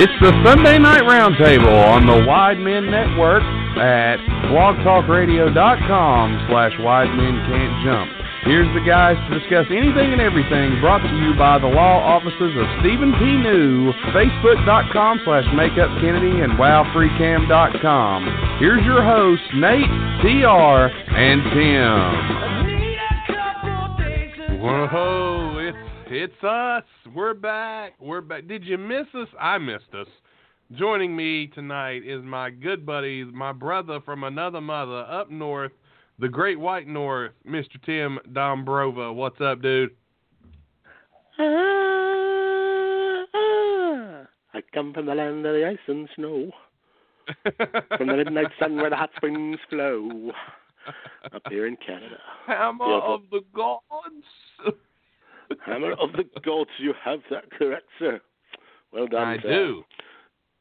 It's the Sunday Night Roundtable on the Wide Men Network at blogtalkradio.com slash Wide Men Can't Jump. Here's the guys to discuss anything and everything brought to you by the law offices of Stephen P. New, Facebook.com slash MakeupKennedy, and WowFreeCam.com. Here's your hosts, Nate, TR, and Tim. Whoa, it's it's us. We're back. We're back. Did you miss us? I missed us. Joining me tonight is my good buddy, my brother from another mother up north, the Great White North, Mr. Tim Dombrova. What's up, dude? Ah, ah. I come from the land of the ice and snow, from the midnight sun where the hot springs flow, up here in Canada. Hammer Yeah, of the gods. Hammer of the gods, you have that correct, sir. Well done, I sir. do.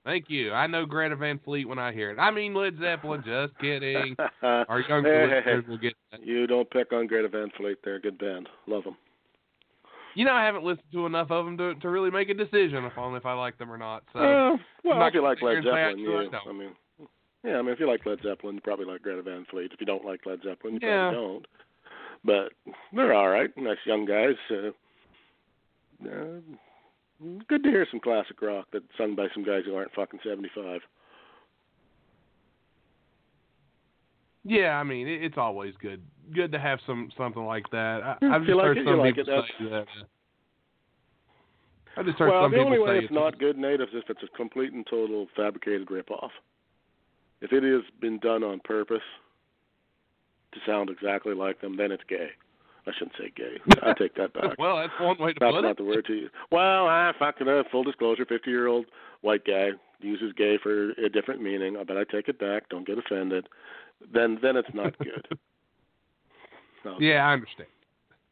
Thank you. I know Greta Van Fleet when I hear it. I mean Led Zeppelin. Just kidding. Our young Hey, hey, will get that. You don't pick on Greta Van Fleet. They're a good band. Love them. You know, I haven't listened to enough of them to to really make a decision upon if I like them or not. So Uh, well, not if you like Led I Zeppelin, I. I mean, yeah, I mean, if you like Led Zeppelin, you probably like Greta Van Fleet. If you don't like Led Zeppelin, you Yeah. probably don't. But they're all right. Nice young guys. Uh, uh, good to hear some classic rock that's sung by some guys who aren't fucking seventy-five. yeah, I mean, it, it's always good good to have some something like that. I, I've just like heard it, some like people it. say that. I just heard well, some the only way it's not good, Nate, is if it's a complete and total fabricated rip-off. If it has been done on purpose to sound exactly like them, then it's gay. I shouldn't say gay. I take that back. well, that's one way to That's put not it. Not the word to use. Well, ah, fucking uh, full disclosure, fifty-year-old white guy uses gay for a different meaning. I bet I take it back. Don't get offended. Then, then it's not good. No, Yeah, I understand.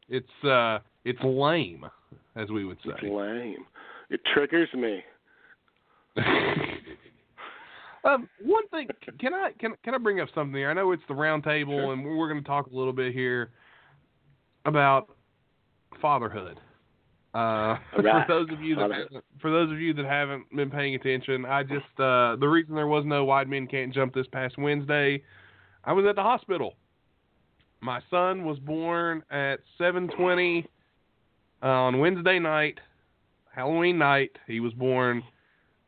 It's uh, it's lame, as we would it's say. lame. It triggers me. um, one thing, can I can can I bring up something here? I know it's the round table, Sure. and we're going to talk a little bit here about fatherhood. Uh, Alright. for those of you that for those of you that haven't been paying attention, I just uh, the reason there was no wide men can't jump this past Wednesday, I was at the hospital. My son was born at 7:20 uh, on Wednesday night, Halloween night. He was born,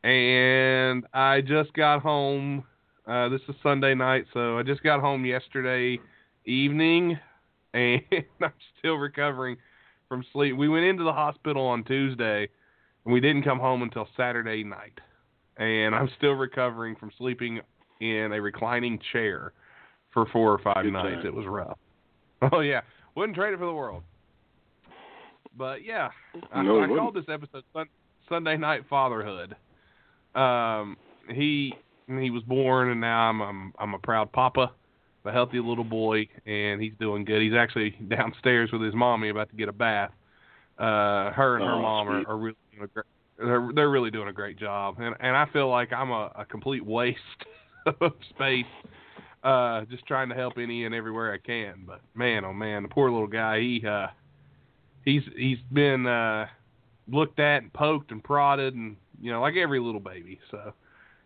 and I just got home. Uh, this is Sunday night, so I just got home yesterday evening, and I'm still recovering from sleep. We went into the hospital on Tuesday, and we didn't come home until Saturday night, and I'm still recovering from sleeping in a reclining chair for four or five Good nights. time. It was rough. Oh yeah, wouldn't trade it for the world. But yeah, I, No, you I called this episode Sunday Night Fatherhood. Um, he he was born, and now I'm I'm I'm a proud papa, a healthy little boy, and he's doing good. He's actually downstairs with his mommy about to get a bath. Uh, her and her Oh, mom are, are really doing a great. They're they're really doing a great job, and and I feel like I'm a, a complete waste of space uh just trying to help any and everywhere I can. But man, oh man, the poor little guy, he uh he's he's been uh looked at and poked and prodded and you know, like every little baby. So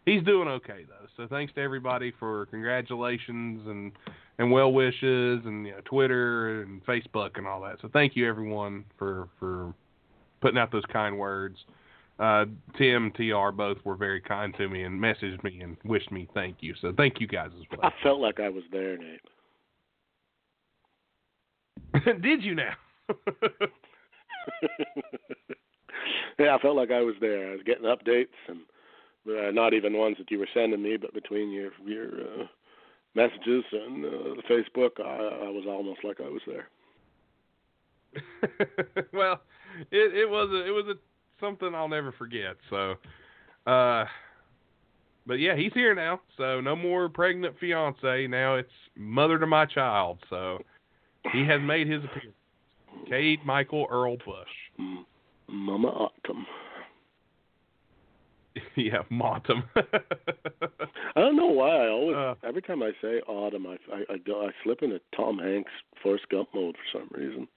he's doing okay though. So thanks to everybody for congratulations and and well wishes and you know, Twitter and Facebook and all that. So thank you everyone for for putting out those kind words. uh, Tim, Tr, both were very kind to me and messaged me and wished me thank you. So thank you guys as well. I felt like I was there, Nate. Did you now? yeah, I felt like I was there. I was getting updates and uh, not even ones that you were sending me, but between your your uh, messages and uh, the Facebook, I, I was almost like I was there. well, it it was a, it was a something I'll never forget. So, uh, but yeah, he's here now. So no more pregnant fiance. Now it's mother to my child. So he has made his appearance. Cade Michael Earl Bush. Mama Autumn. yeah, Montum. I don't know why I always Uh. every time I say autumn, I I I, go, I slip into Tom Hanks Forrest Gump mode for some reason.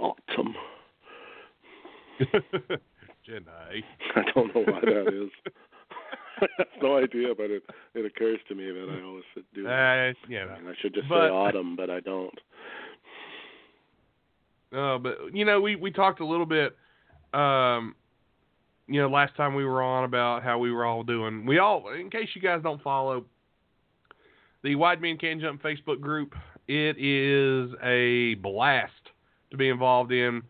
Autumn. Jedi. I don't know why that is. I have no idea, but it it occurs to me that I always do. that. Uh, yeah. I, mean, I should just but- say autumn, but I don't. Uh, but you know, we we talked a little bit, um, you know, last time we were on about how we were all doing. We all, in case you guys don't follow, the Wide Men Can Jump Facebook group. It is a blast to be involved in.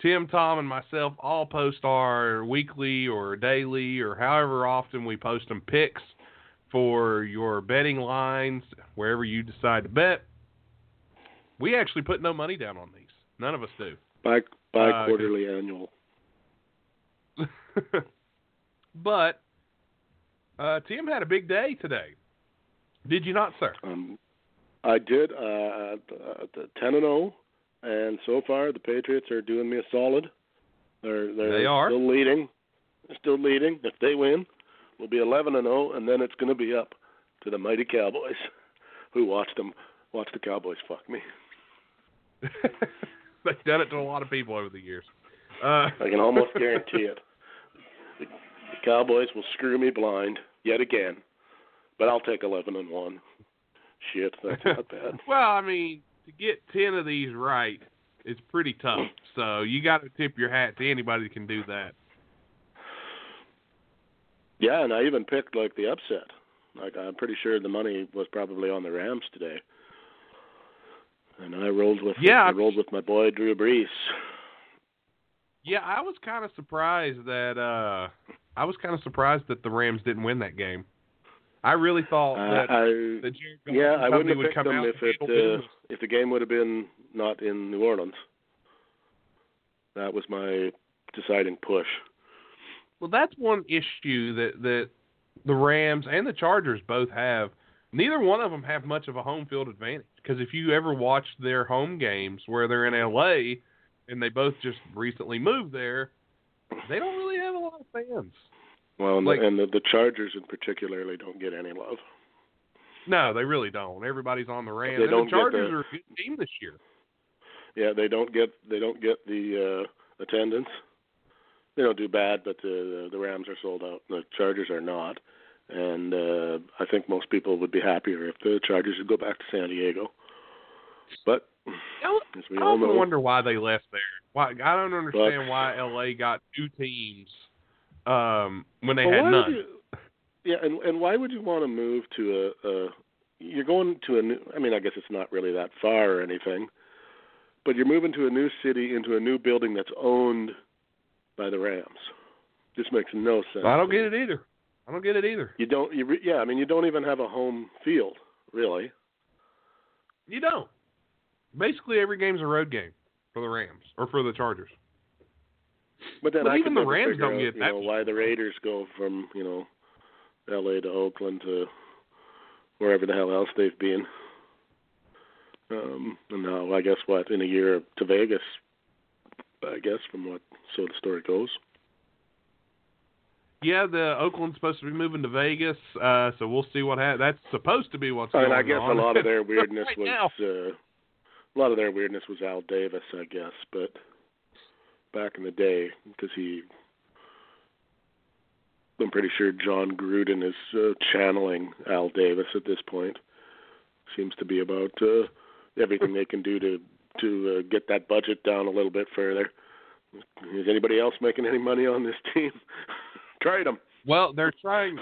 Tim, Tom, and myself all post our weekly or daily or however often we post them picks for your betting lines wherever you decide to bet. We actually put no money down on these. None of us do. Bi bi Uh, quarterly annual. but uh, Tim had a big day today. Did you not, sir? Um, I did uh, ten and zero, and so far the Patriots are doing me a solid. They're they're They are. still leading. They're still leading. If they win, we'll be eleven and zero, and then it's going to be up to the mighty Cowboys, who watch them watch the Cowboys fuck me. They've done it to a lot of people over the years. Uh, I can almost guarantee it. The, the Cowboys will screw me blind yet again, but I'll take eleven and one. Shit, that's not bad. well, I mean, to get ten of these right, it's pretty tough. So you got to tip your hat to anybody that can do that. Yeah, and I even picked like the upset. Like I'm pretty sure the money was probably on the Rams today. And I rolled with Yeah, I rolled with my boy Drew Brees. Yeah, I was kind of surprised that uh I was kind of surprised that the Rams didn't win that game. I really thought Uh, that I that Jared Goff yeah, I wouldn't have would picked them out if it uh, if the game would have been not in New Orleans. That was my deciding push. Well, that's one issue that that the Rams and the Chargers both have. Neither one of them have much of a home field advantage because if you ever watch their home games where they're in LA and they both just recently moved there, they don't really have a lot of fans. Well, and, Like- the, and the, the Chargers in particularly don't get any love. No, they really don't. Everybody's on the Rams. They and don't the Chargers the- are a good team this year. Yeah, they don't get they don't get the uh attendance. They don't do bad, but the the Rams are sold out. The Chargers are not, and uh I think most people would be happier if the Chargers would go back to San Diego. But I as we I all know, wonder why they left there. Why I don't understand why LA got two teams um, when they Well, had none. You, yeah, and and why would you want to move to a, a? You're going to a new. I mean, I guess it's not really that far or anything, but you're moving to a new city into a new building that's owned by the Rams. This makes no sense. I don't get it either. I don't get it either. You don't. You re, yeah. I mean, you don't even have a home field, really. You don't. Basically, every game's a road game for the Rams or for the Chargers. But then But I even the Rams don't out, get you that know, why the Raiders go from you know, L.A. to Oakland to wherever the hell else they've been. Um, and now I guess what in a year to Vegas. I guess from what so the story goes. Yeah, the Oakland's supposed to be moving to Vegas, uh, so we'll see what happens. That's supposed to be what's I going mean, I guess on. a lot of their weirdness Right was uh, a lot of their weirdness was Al Davis, I guess, but back in the day, because he, I'm pretty sure Jon Gruden is uh, channeling Al Davis at this point. Seems to be about uh, everything they can do to to uh, get that budget down a little bit further. Is anybody else making any money on this team? Trade them. Well, they're trying.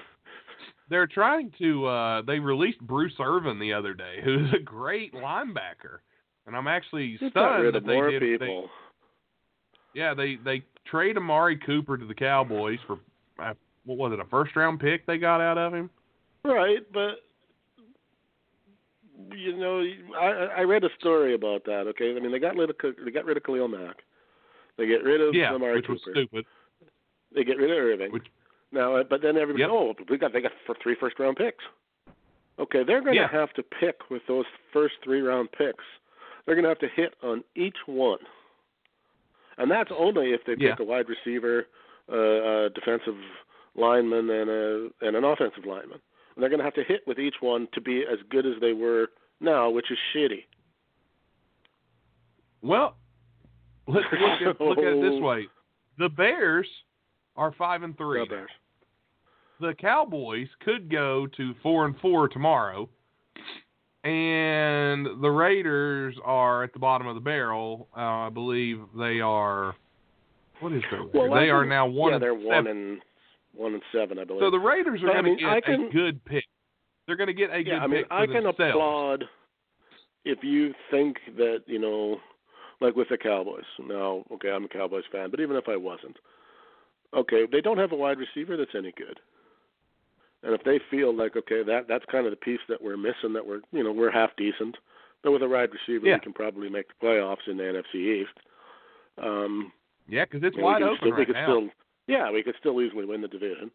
They're trying to. uh They released Bruce Irvin the other day, who's a great linebacker, and I'm actually got stunned rid that they did. they- people. yeah, they they trade Amari Cooper to the Cowboys for uh, what was it, a first round pick they got out of him? Right, but you know, I I read a story about that. Okay, I mean they got rid of they got rid of Khalil Mack. They get rid of Yeah, Amari which was Cooper. stupid. They get rid of Irving. Which- now, uh, but then everybody, Yep. oh, we got they got for three first round picks. Okay, they're going to Yeah. have to pick with those first three round picks. They're going to have to hit on each one, and that's only if they Yeah. pick a wide receiver, uh, a defensive lineman, and a and an offensive lineman. And they're going to have to hit with each one to be as good as they were now, which is shitty. Well, let's look at, look at it this way: the Bears are five and three. Bears. the Cowboys could go to four and four tomorrow, and the Raiders are at the bottom of the barrel. Uh, I believe they are. What is their? Well, they are now one. Yeah, they're seven. one and one and seven, I believe. So the Raiders are going to mean, get I a can- good pick. They're going to get a good yeah, I mean, pick I can themselves. applaud if you think that you know, like with the Cowboys. Now, okay, I'm a Cowboys fan, but even if I wasn't, okay, they don't have a wide receiver that's any good. And if they feel like okay, that that's kind of the piece that we're missing, that we're you know we're half decent, but with a wide receiver Yeah. we can probably make the playoffs in the NFC East. Um, Yeah, because it's wide open still, right we could now. still, yeah, we could still easily win the division.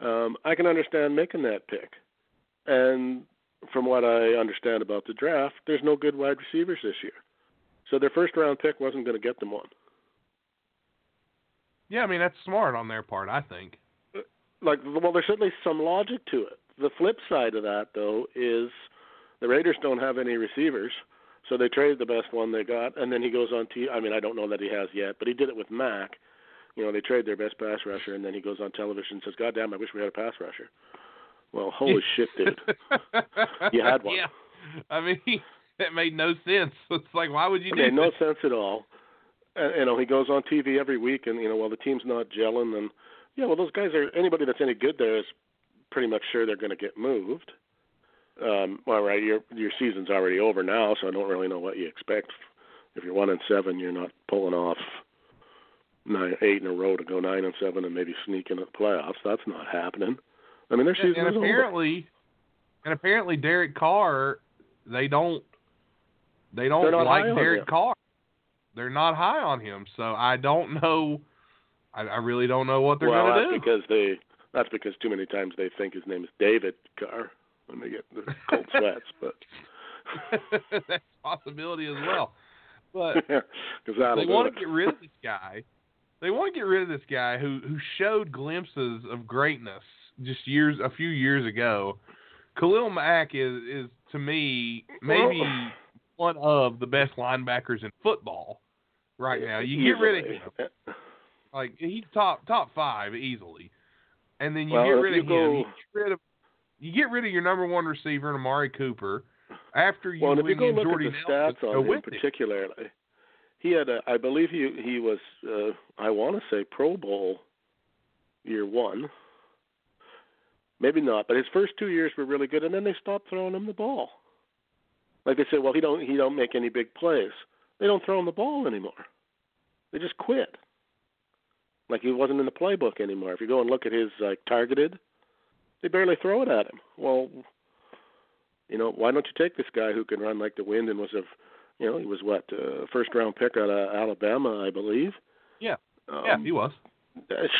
Um, I can understand making that pick, and from what I understand about the draft, there's no good wide receivers this year, so their first round pick wasn't going to get them one. Yeah, I mean that's smart on their part, I think. Like, well, there's certainly some logic to it. The flip side of that, though, is the Raiders don't have any receivers, so they traded the best one they got, and then he goes on T. I mean, I don't know that he has yet, but he did it with Mack. You know, they trade their best pass rusher, and then he goes on television and says, "God damn, I wish we had a pass rusher." Well, holy shit, dude! You had one. Yeah, I mean that made no sense. It's like why would you It do made no sense at all. And, you know, he goes on TV every week, and you know, while the team's not gelling, and yeah, well, those guys are anybody that's any good there is pretty much sure they're going to get moved. Um, all right, your your season's already over now, so I don't really know what you expect. If you're one and seven, you're not pulling off nine, eight in a row to go nine and seven and maybe sneak into the playoffs. That's not happening. I mean, their season and is over. apparently, and apparently Derek Carr, they don't, they don't like Derek. Carr. They're not high on him, so I don't know. I, I really don't know what they're well, going to do. because they that's because too many times they think his name is David Carr when they get the cold sweats, but That's a possibility as well. But because that'll they want to get rid of this guy. They want to get rid of this guy who who showed glimpses of greatness just years a few years ago. Khalil Mack is is to me maybe Well- one of the best linebackers in football right now. You get rid of him. Like he's top top five easily, and then you Well, get rid you of him. You get rid of you get rid of your number one receiver, Amari Cooper. After you Well, if win you go look Jordy at the Nelson, stats go on him. particularly, he had a, I believe he he was, uh, I want to say Pro Bowl year one. Maybe not, but his first two years were really good, and then they stopped throwing him the ball. Like they said, well, he don't he don't make any big plays. They don't throw him the ball anymore. They just quit. Like he wasn't in the playbook anymore. If you go and look at his like targeted, they barely throw it at him. Well, you know, why don't you take this guy who can run like the wind and was a, you know, he was what uh, first round pick out of Alabama, I believe. Yeah. Um, yeah, he was.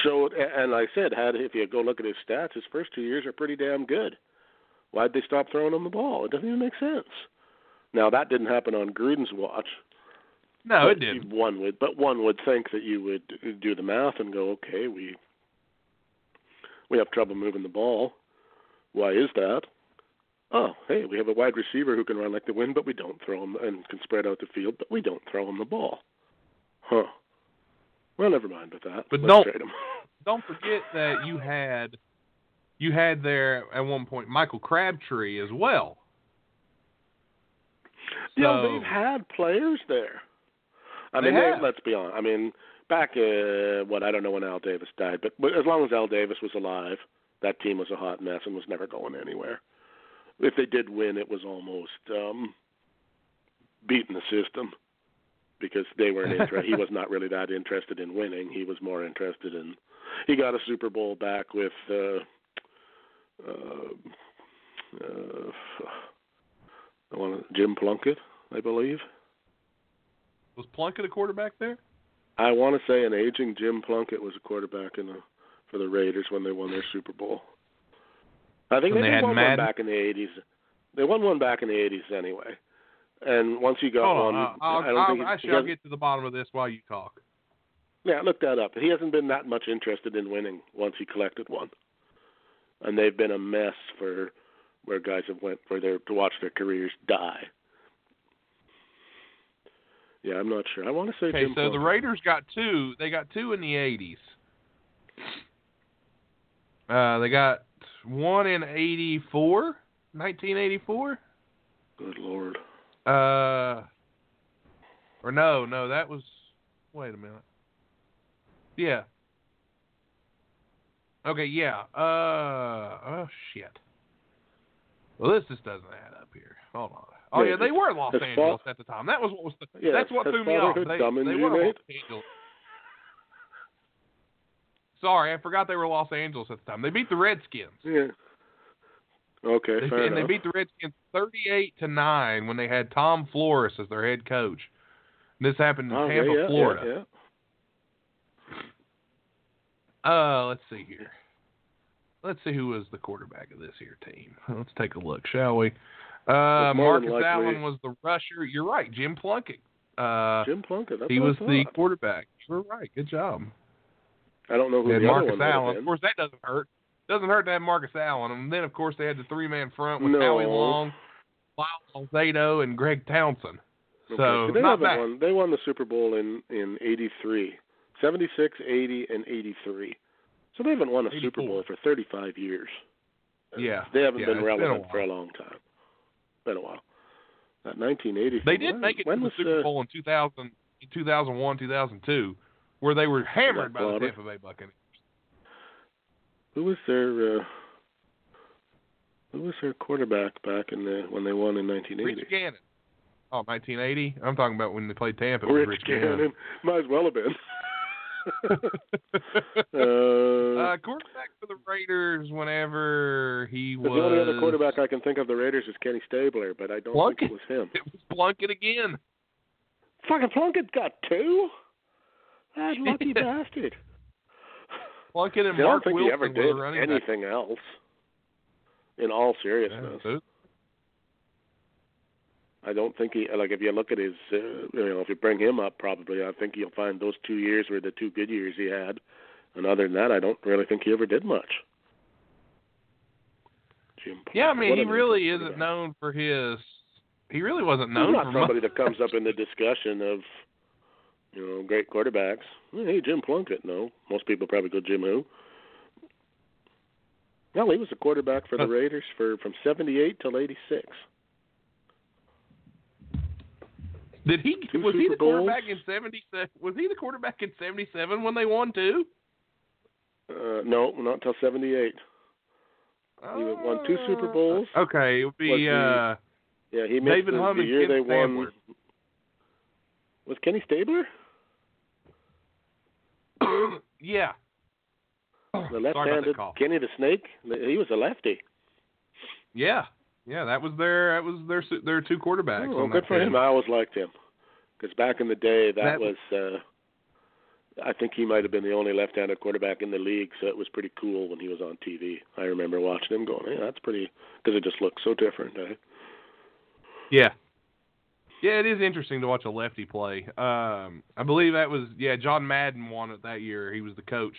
So, and like I said, had if you go look at his stats, his first two years are pretty damn good. Why'd they stop throwing him the ball? It doesn't even make sense. Now that didn't happen on Gruden's watch. No, it didn't. One would, but one would think that you would do the math and go, okay, we we have trouble moving the ball. Why is that? Oh, hey, we have a wide receiver who can run like the wind, but we don't throw him and can spread out the field, but we don't throw him the ball. Huh. Well, never mind with that. But Let's don't- him. Don't forget that you had you had there at one point Michael Crabtree as well. Yeah, they've had players there. I mean, have. let's be honest. I mean, back uh what I don't know when Al Davis died, but, but as long as Al Davis was alive, that team was a hot mess and was never going anywhere. If they did win, it was almost um beating the system because they weren't interested. he was not really that interested in winning. He was more interested in. He got a Super Bowl back with. uh uh, uh I want Jim Plunkett, I believe. Was Plunkett a quarterback there? I want to say an aging Jim Plunkett was a quarterback in the for the Raiders when they won their Super Bowl. I think When they, they had won Madden? one back in the '80s. They won one back in the '80s anyway. And once you got Hold one, on. I'll, I don't I'll, think he- he I'll get to the bottom of this while you talk. Yeah, look that up. He hasn't been that much interested in winning once he collected one, and they've been a mess for where guys have went for their to watch their careers die. Yeah, I'm not sure. I want to say Okay, Jim so the Raiders got two. They got two in the '80s. Uh, they got one in '84, 1984. Good lord. Uh, or no, no, that was. Wait a minute. Yeah. Okay, yeah. Uh, oh shit. Well, this just doesn't add up here. Hold on. Oh Yeah, yeah, they were Los Angeles fa- at the time. That was what was the. Yeah, that's what threw me off. They, they were Los? Angeles. Sorry, I forgot they were Los Angeles at the time. They beat the Redskins. Yeah. Okay, They, fair and they beat the Redskins 38 to nine when they had Tom Flores as their head coach. This happened in Okay, Tampa, yeah, Florida. Yeah, yeah. Uh, let's see here. Let's see who was the quarterback of this here team. Let's take a look, shall we? Uh, Marcus likely- Allen was the rusher. You're right, Jim Plunkett. Uh, Jim Plunkett. That's he was the quarterback. You're right. Good job. I don't know who had the Marcus other one would have Allen. Of course, that doesn't hurt. Doesn't hurt to have Marcus Allen. And then, of course, they had the three-man front with No. Howie Long, Lyle Alzado, and Greg Townsend. Okay, So, they not bad. won. They won the Super Bowl in in '83, '76, '80, and '83. So they haven't won a Super Bowl for 35 years. Yeah. They haven't Yeah, been it's been relevant for a long time. Been a while. That 1980. They did when, make it to the Super uh, Bowl in 2000, 2001, 2002, where they were hammered by the? Tampa Bay Buccaneers. Who was their uh, Who was their quarterback back in the when they won in 1980? Rich Gannon. Oh, 1980. I'm talking about when they played Tampa. Rich, Rich Gannon. Might as well have been. uh, uh, quarterback for the Raiders whenever he was. the only other quarterback I can think of the Raiders is Kenny Stabler, but I don't Plunkett. think it was him. It was Plunkett again. Fucking Plunkett got two. That lucky Yeah. bastard. Plunkett and See, I Mark don't think Wilson he ever did the running back. anything else. In all Yeah, seriousness, so- I don't think he like if you look at his uh, you know if you bring him up probably I think you'll find those two years were the two good years he had, and other than that I don't really think he ever did much. Jim Yeah, I mean, he really isn't guy. known for his. He really wasn't He's known not for somebody much. that comes up in the discussion of you know great quarterbacks. Hey, Jim Plunkett. No, most people probably go Jim who. Well, he was a quarterback for the Raiders for from '78 till '86. Did he? Two was he Super the quarterback in '77? Was he the quarterback in '77 when they won two? Uh, no, not until '78. He won two Super Bowls. Okay, it would be he- uh, Yeah, he missed David the, Hum the year Ken they won. Was Kenny Stabler yeah. the Sorry about that left-handed. Kenny the Snake? He was a lefty. Yeah, yeah, that was their that was their their two quarterbacks. Oh, on good for team. him. I always liked him because back in the day, that, That- was. uh I think he might have been the only left-handed quarterback in the league, so it was pretty cool when he was on TV. I remember watching him going, "Hey, that's pretty," because it just looked so different. Eh? Yeah. Yeah, it is interesting to watch a lefty play. Um, I believe that was yeah, John Madden won it that year. He was the coach.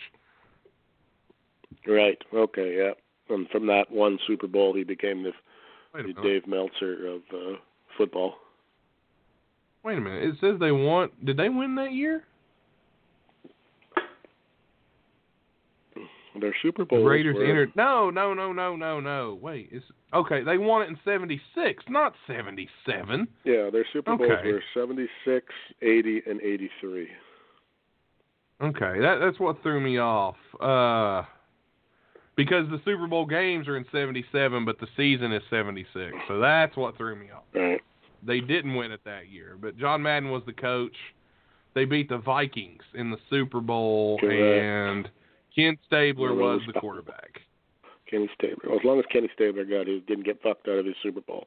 Right. Okay. Yeah. And from that one Super Bowl, he became the, the. Dave Meltzer of uh, football. Wait a minute. It says they won. Did they win that year? Their Super The Raiders were, entered. No, no, no, no, no, no. Wait, it's okay. They won it in '76, not '77. Yeah, their Super Bowls Okay. were 76, 80, and 83. Okay, that that's what threw me off. Uh, because the Super Bowl games are in '77, but the season is '76, so that's what threw me off. Right. They didn't win it that year, but John Madden was the coach. They beat the Vikings in the Super Bowl, Correct. and Ken Stabler was the quarterback. Kenny Stabler. Well, as long as Kenny Stabler got, he didn't get fucked out of his Super Bowl.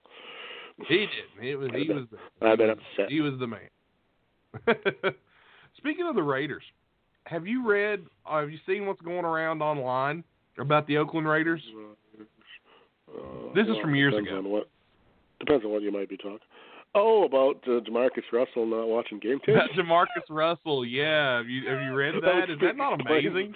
He did. It was he was the, I've been upset. He was the man. Speaking of the Raiders, have you read? Have you seen what's going around online about the Oakland Raiders? Uh, This is from years depends ago. On what, depends on what you might be talking. Oh, about uh, Demarcus Russell not watching game tape. Demarcus Russell, yeah. Have you have you read that? Is that not amazing?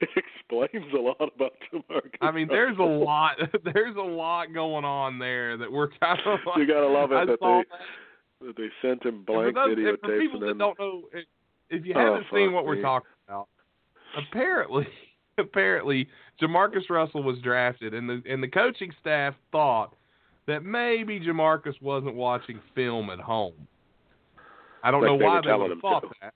It explains a lot about Demarcus. I mean, there's a lot. There's a lot going on there that we're kind of. Like, You gotta love it I that they that they sent him blank those- and for people and that don't know, if, if you Oh, haven't seen fuck what we're talking about, apparently, apparently, Jamarcus Russell was drafted, and the and the coaching staff thought that maybe Jamarcus wasn't watching film at home. I don't Like know they why they would have thought to. that.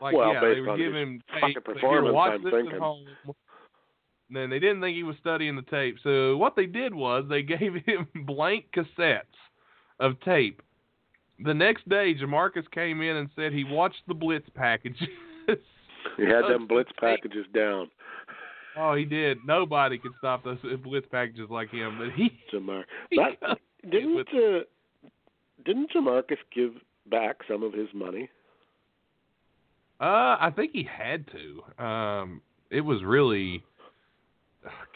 Like, Well, yeah, they were giving him tape. performance, watch I'm this thinking. at home. Then they didn't think he was studying the tape. So what they did was they gave him blank cassettes of tape. The next day, Jamarcus came in and said he watched the blitz packages. he had them blitz packages down. oh, he did. Nobody could stop those blitz packages like him. But he, Jamar. That, didn't uh, didn't Jamarcus give back some of his money? uh, I think he had to. Um, it was really.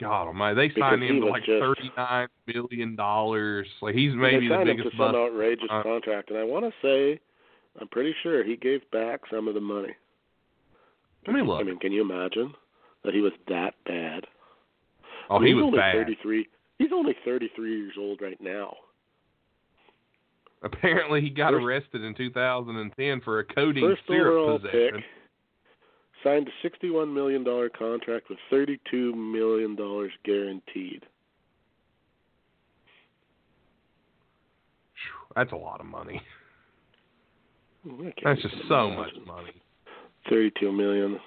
God Almighty! They signed him to like just- thirty-nine million dollars. Like he's maybe they the signed him biggest to some outrageous uh, contract, and I want to say, I'm pretty sure he gave back some of the money. Let me look. I mean, can you imagine that he was that bad? oh, he he's was only bad. 33. He's only 33 years old right now. Apparently, he got First- arrested in 2010 for a codeine First syrup possession. pick. Signed a 61 million dollar contract with 32 million dollars guaranteed. That's a lot of money. That's just so much money. 32 million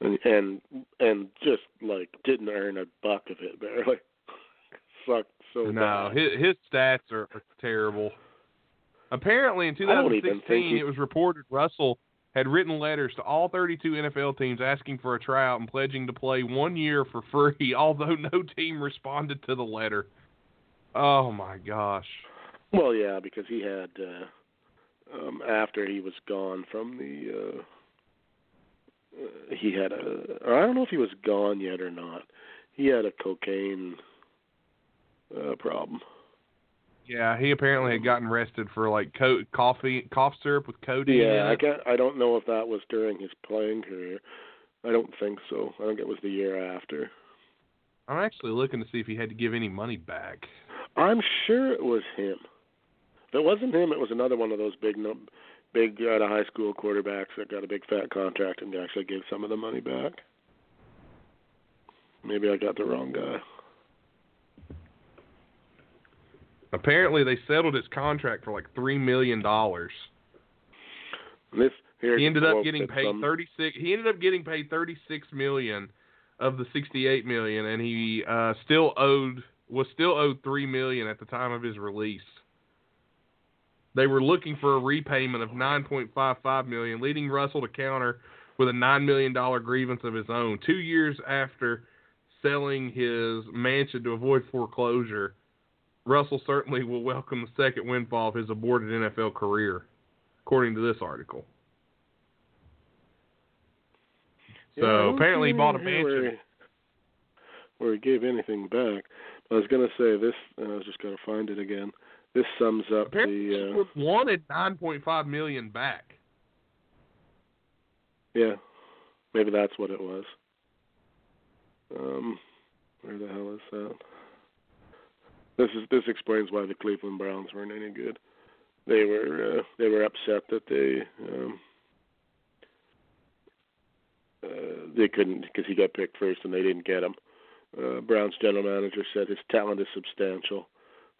and and and just like didn't earn a buck of it barely sucked so No, bad. his, his stats are, are terrible. Apparently, in I don't even 2016, he- it was reported Russell had written letters to all 32 NFL teams asking for a tryout and pledging to play one year for free, although no team responded to the letter. Oh my gosh. well yeah because he had uh um after he was gone from the uh, he had a or I don't know if he was gone yet or not. He had a cocaine uh problem. Yeah, he apparently had gotten arrested for like co- coffee cough syrup with codeine. Yeah, I it. can't, I don't know if that was during his playing career. I don't think so. I think it was the year after. I'm actually looking to see if he had to give any money back. I'm sure it was him. If it wasn't him, it was another one of those big, num- big out of high school quarterbacks that got a big fat contract and actually gave some of the money back. Maybe I got the wrong guy. Apparently, they settled his contract for like three million dollars. This here He ended up getting paid some- thirty six. He ended up getting paid thirty six million of the sixty eight million, and he uh, still owed was still owed three million at the time of his release. They were looking for a repayment of nine point five five million, leading Russell to counter with a nine million dollar grievance of his own. Two years after selling his mansion to avoid foreclosure, Russell certainly will welcome the second windfall of his aborted NFL career, according to this article. So don't apparently he bought a mansion. where he gave anything back. I was gonna say this. and I was just gonna find it again. This sums up Apparently the. Uh, wanted nine point five million back. Yeah, maybe that's what it was. Um, where the hell is that? This is this explains why the Cleveland Browns weren't any good. They were uh, they were upset that they um, uh, they couldn't because he got picked first and they didn't get him. Uh, Browns general manager said his talent is substantial.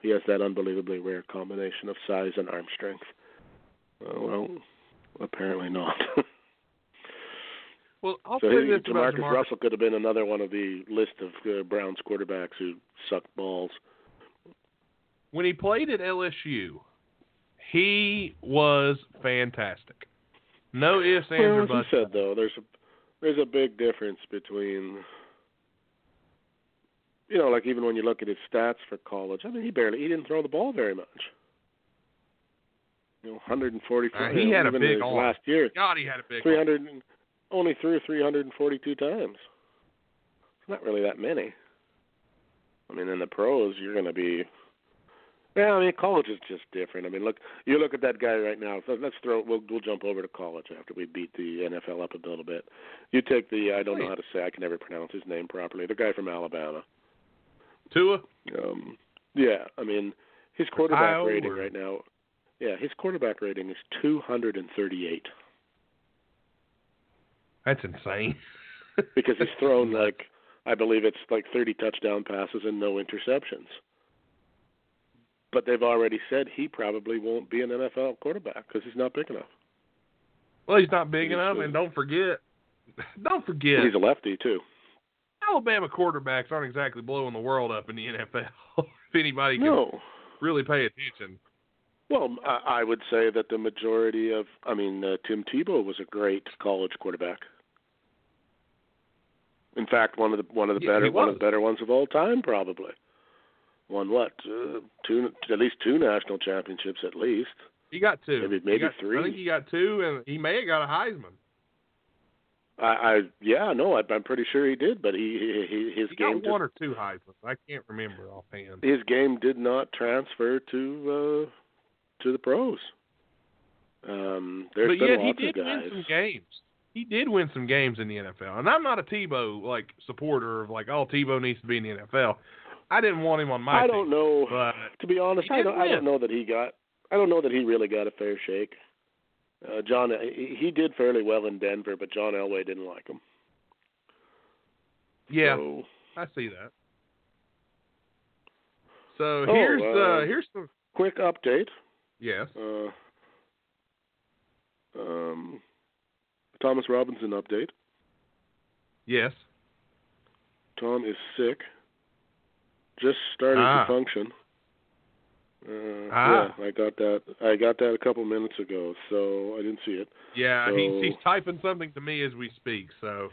He has that unbelievably rare combination of size and arm strength. Uh, well, apparently not. Well, I'll So say this about Jamarcus. Russell could have been another one of the list of uh, Browns quarterbacks who sucked balls. When he played at LSU, he was fantastic. No ifs, ands, Well, or you buts. said though, there's a there's a big difference between you know, like even when you look at his stats for college, I mean, he barely he didn't throw the ball very much. You know, 144. Uh, he you know, had a big arm. last year. God, he had a big. 300 and- only threw 342 times. It's not really that many. I mean, in the pros, you're going to be. Yeah, I mean, college is just different. I mean, look, you look at that guy right now. So let's throw. We'll we'll jump over to college after we beat the NFL up a little bit. You take the. I don't know how to say. I can never pronounce his name properly. The guy from Alabama. Tua. Um, yeah, I mean, his quarterback rating right now. Yeah, his quarterback rating is 238 That's insane. because he's thrown like I believe it's like 30 touchdown passes and no interceptions. But they've already said he probably won't be an NFL quarterback because he's not big enough. Well, he's not big He's enough, good. and don't forget, don't forget, He's a lefty too. Alabama quarterbacks aren't exactly blowing the world up in the NFL. if anybody can No. really pay attention. Well, I, I would say that the majority of, I mean, uh, Tim Tebow was a great college quarterback. In fact, one of the one of the Yeah, better one of the better ones of all time, probably. Won what? Uh, two, at least two national championships, at least. He got two. Maybe- maybe got- three. I think he got two, and he may have got a Heisman. I, I yeah, no, I, I'm pretty sure he did, but he, he his He game got one or two Heisman. I can't remember offhand. his game did not transfer to uh to the pros. Um, there's but yet he did win some games. He did win some games in the NFL, and I'm not a Tebow like supporter of like, oh, Tebow needs to be in the NFL. I didn't want him on my I don't know. But to be honest, I don't. I don't know that he got. I don't know that he really got a fair shake. Uh, John, he, did fairly well in Denver, but John Elway didn't like him. yeah, So, I see that. So Oh, here's uh, uh, here's some quick update. yes. Uh, um, Thomas Robinson update. Yes. Tom is sick. Just starting Ah. to function. Uh, Ah. Yeah, I got that. I got that a couple minutes ago, so I didn't see it. Yeah, So- he's he's typing something to me as we speak, so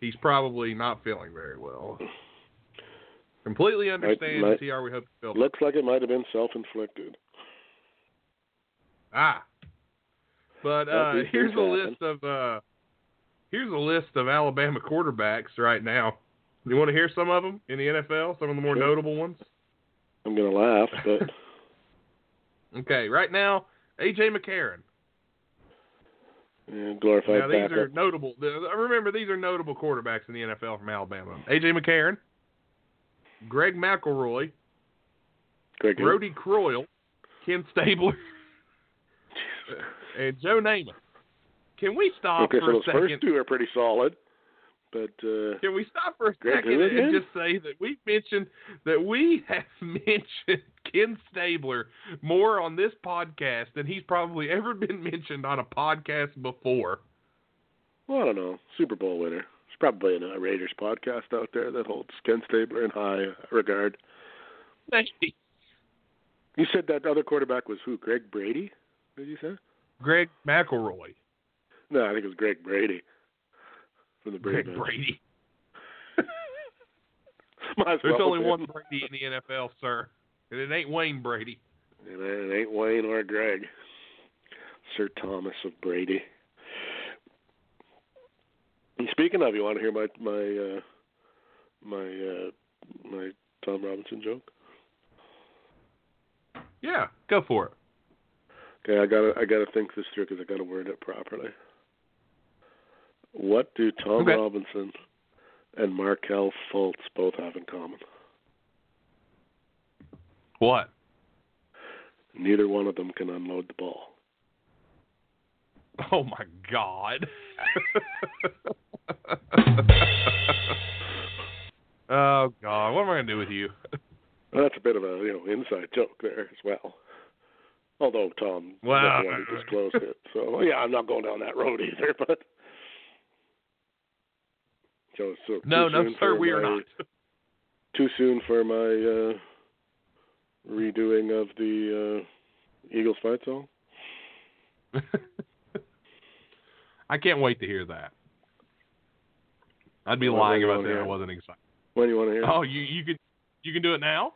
he's probably not feeling very well. Completely understand TR we hope feel Looks like it might have been self-inflicted. Ah. But uh here's a list of uh here's a list of Alabama quarterbacks right now. You want to hear some of them in the NFL? Some of the more Sure. notable ones? I'm gonna laugh, but Okay, right now, AJ McCarron. yeah, glorified Now these are notable. Remember, these are notable quarterbacks in the NFL from Alabama. AJ McCarron, Greg McElroy, Greg. Brodie Croyle, Ken Stabler, and Joe Namath. Can we stop Okay, for so a those second? first two are pretty solid, but uh, Can we stop for a second and just say that we mentioned that we have mentioned Ken Stabler more on this podcast than he's probably ever been mentioned on a podcast before. well, I don't know. Super Bowl winner. There's probably in a Raiders podcast out there that holds Ken Stabler in high regard. Maybe. You said that other quarterback was who? Greg Brady? Did you say? Greg McElroy. No, I think it was Greg Brady from the Brady. Greg. Brady. There's only one. Brady in the NFL, sir. And it ain't Wayne Brady. And it ain't Wayne or Greg. Sir Thomas of Brady. And speaking of, you want to hear my my uh, my uh, my Tom Robinson joke? Yeah, go for it. Okay, I gotta I gotta think this through because I gotta word it properly. What do Tom Okay. Robinson and Markelle Fultz both have in common? What? Neither one of them can unload the ball. Oh my God. oh God, what am I gonna do with you? Well, that's a bit of a you know inside joke there as well. Although Tom Well, the one who disclosed it, so yeah, I'm not going down that road either. But So, so No, no, sir, we are not. Too soon for my uh, redoing of the uh, Eagles fight song. I can't wait to hear that. I'd be Well, lying when you about wanna saying hear I wasn't excited. When do you want to hear? it? Oh, you you could you can do it now?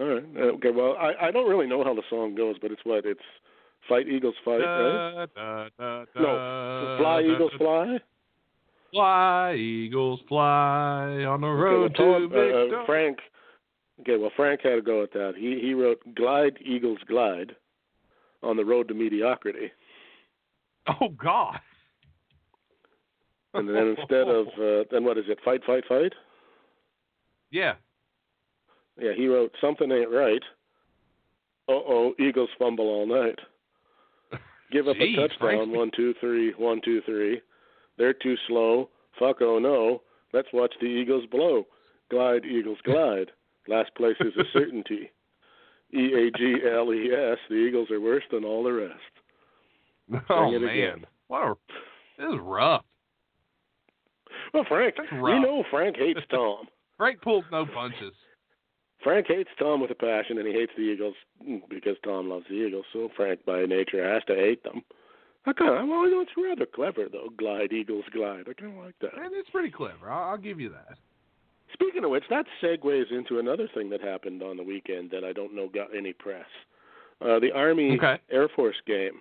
All right. Uh, Okay. Well, I I don't really know how the song goes, but it's what it's fight Eagles fight, right? Da, da, da, No, fly da, Eagles da, fly. Fly, Eagles, fly on the Okay, road well, to uh, uh, victory. Frank. Okay, well Frank had a go at that. He he wrote "Glide Eagles Glide" on the road to mediocrity, Oh God! and then instead of uh, then what is it? Fight, fight, fight. yeah, Yeah, he wrote something ain't right. Uh oh, Eagles fumble all night. Give up Jeez, a touchdown. Frank. One, two, three. One, two, three. They're too slow. Fuck oh no. Let's watch the Eagles blow. Glide, Eagles glide. Last place is a certainty. E A G L E S. The Eagles are worse than all the rest. oh man, again. what a this is rough. Well, Frank, you know Frank hates Tom. Frank pulls no punches. Frank hates Tom with a passion, and he hates the Eagles because Tom loves the Eagles. So Frank, by nature, has to hate them. I kind of, well, it's rather clever though. Glide, Eagles, glide. I kind of like that. And it's pretty clever. I'll, I'll give you that. Speaking of which, that segues into another thing that happened on the weekend that I don't know got any press. Uh, the Army Okay. Air Force game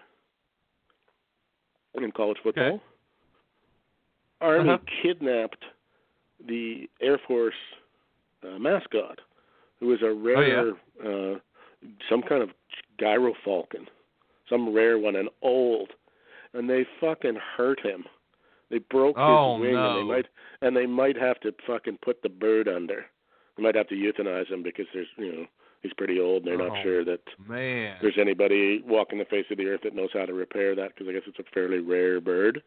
in college football. Okay. Army Uh-huh. kidnapped the Air Force uh, mascot, who was a Oh, rare, uh, some kind of gyro falcon, some rare one, and old, and they fucking hurt him. They broke Oh, his wing, and they might and they might have to fucking put the bird under. They might have to euthanize him because there's you know he's pretty old. and They're Oh. not sure that Man. there's anybody walking the face of the earth that knows how to repair that because I guess it's a fairly rare bird.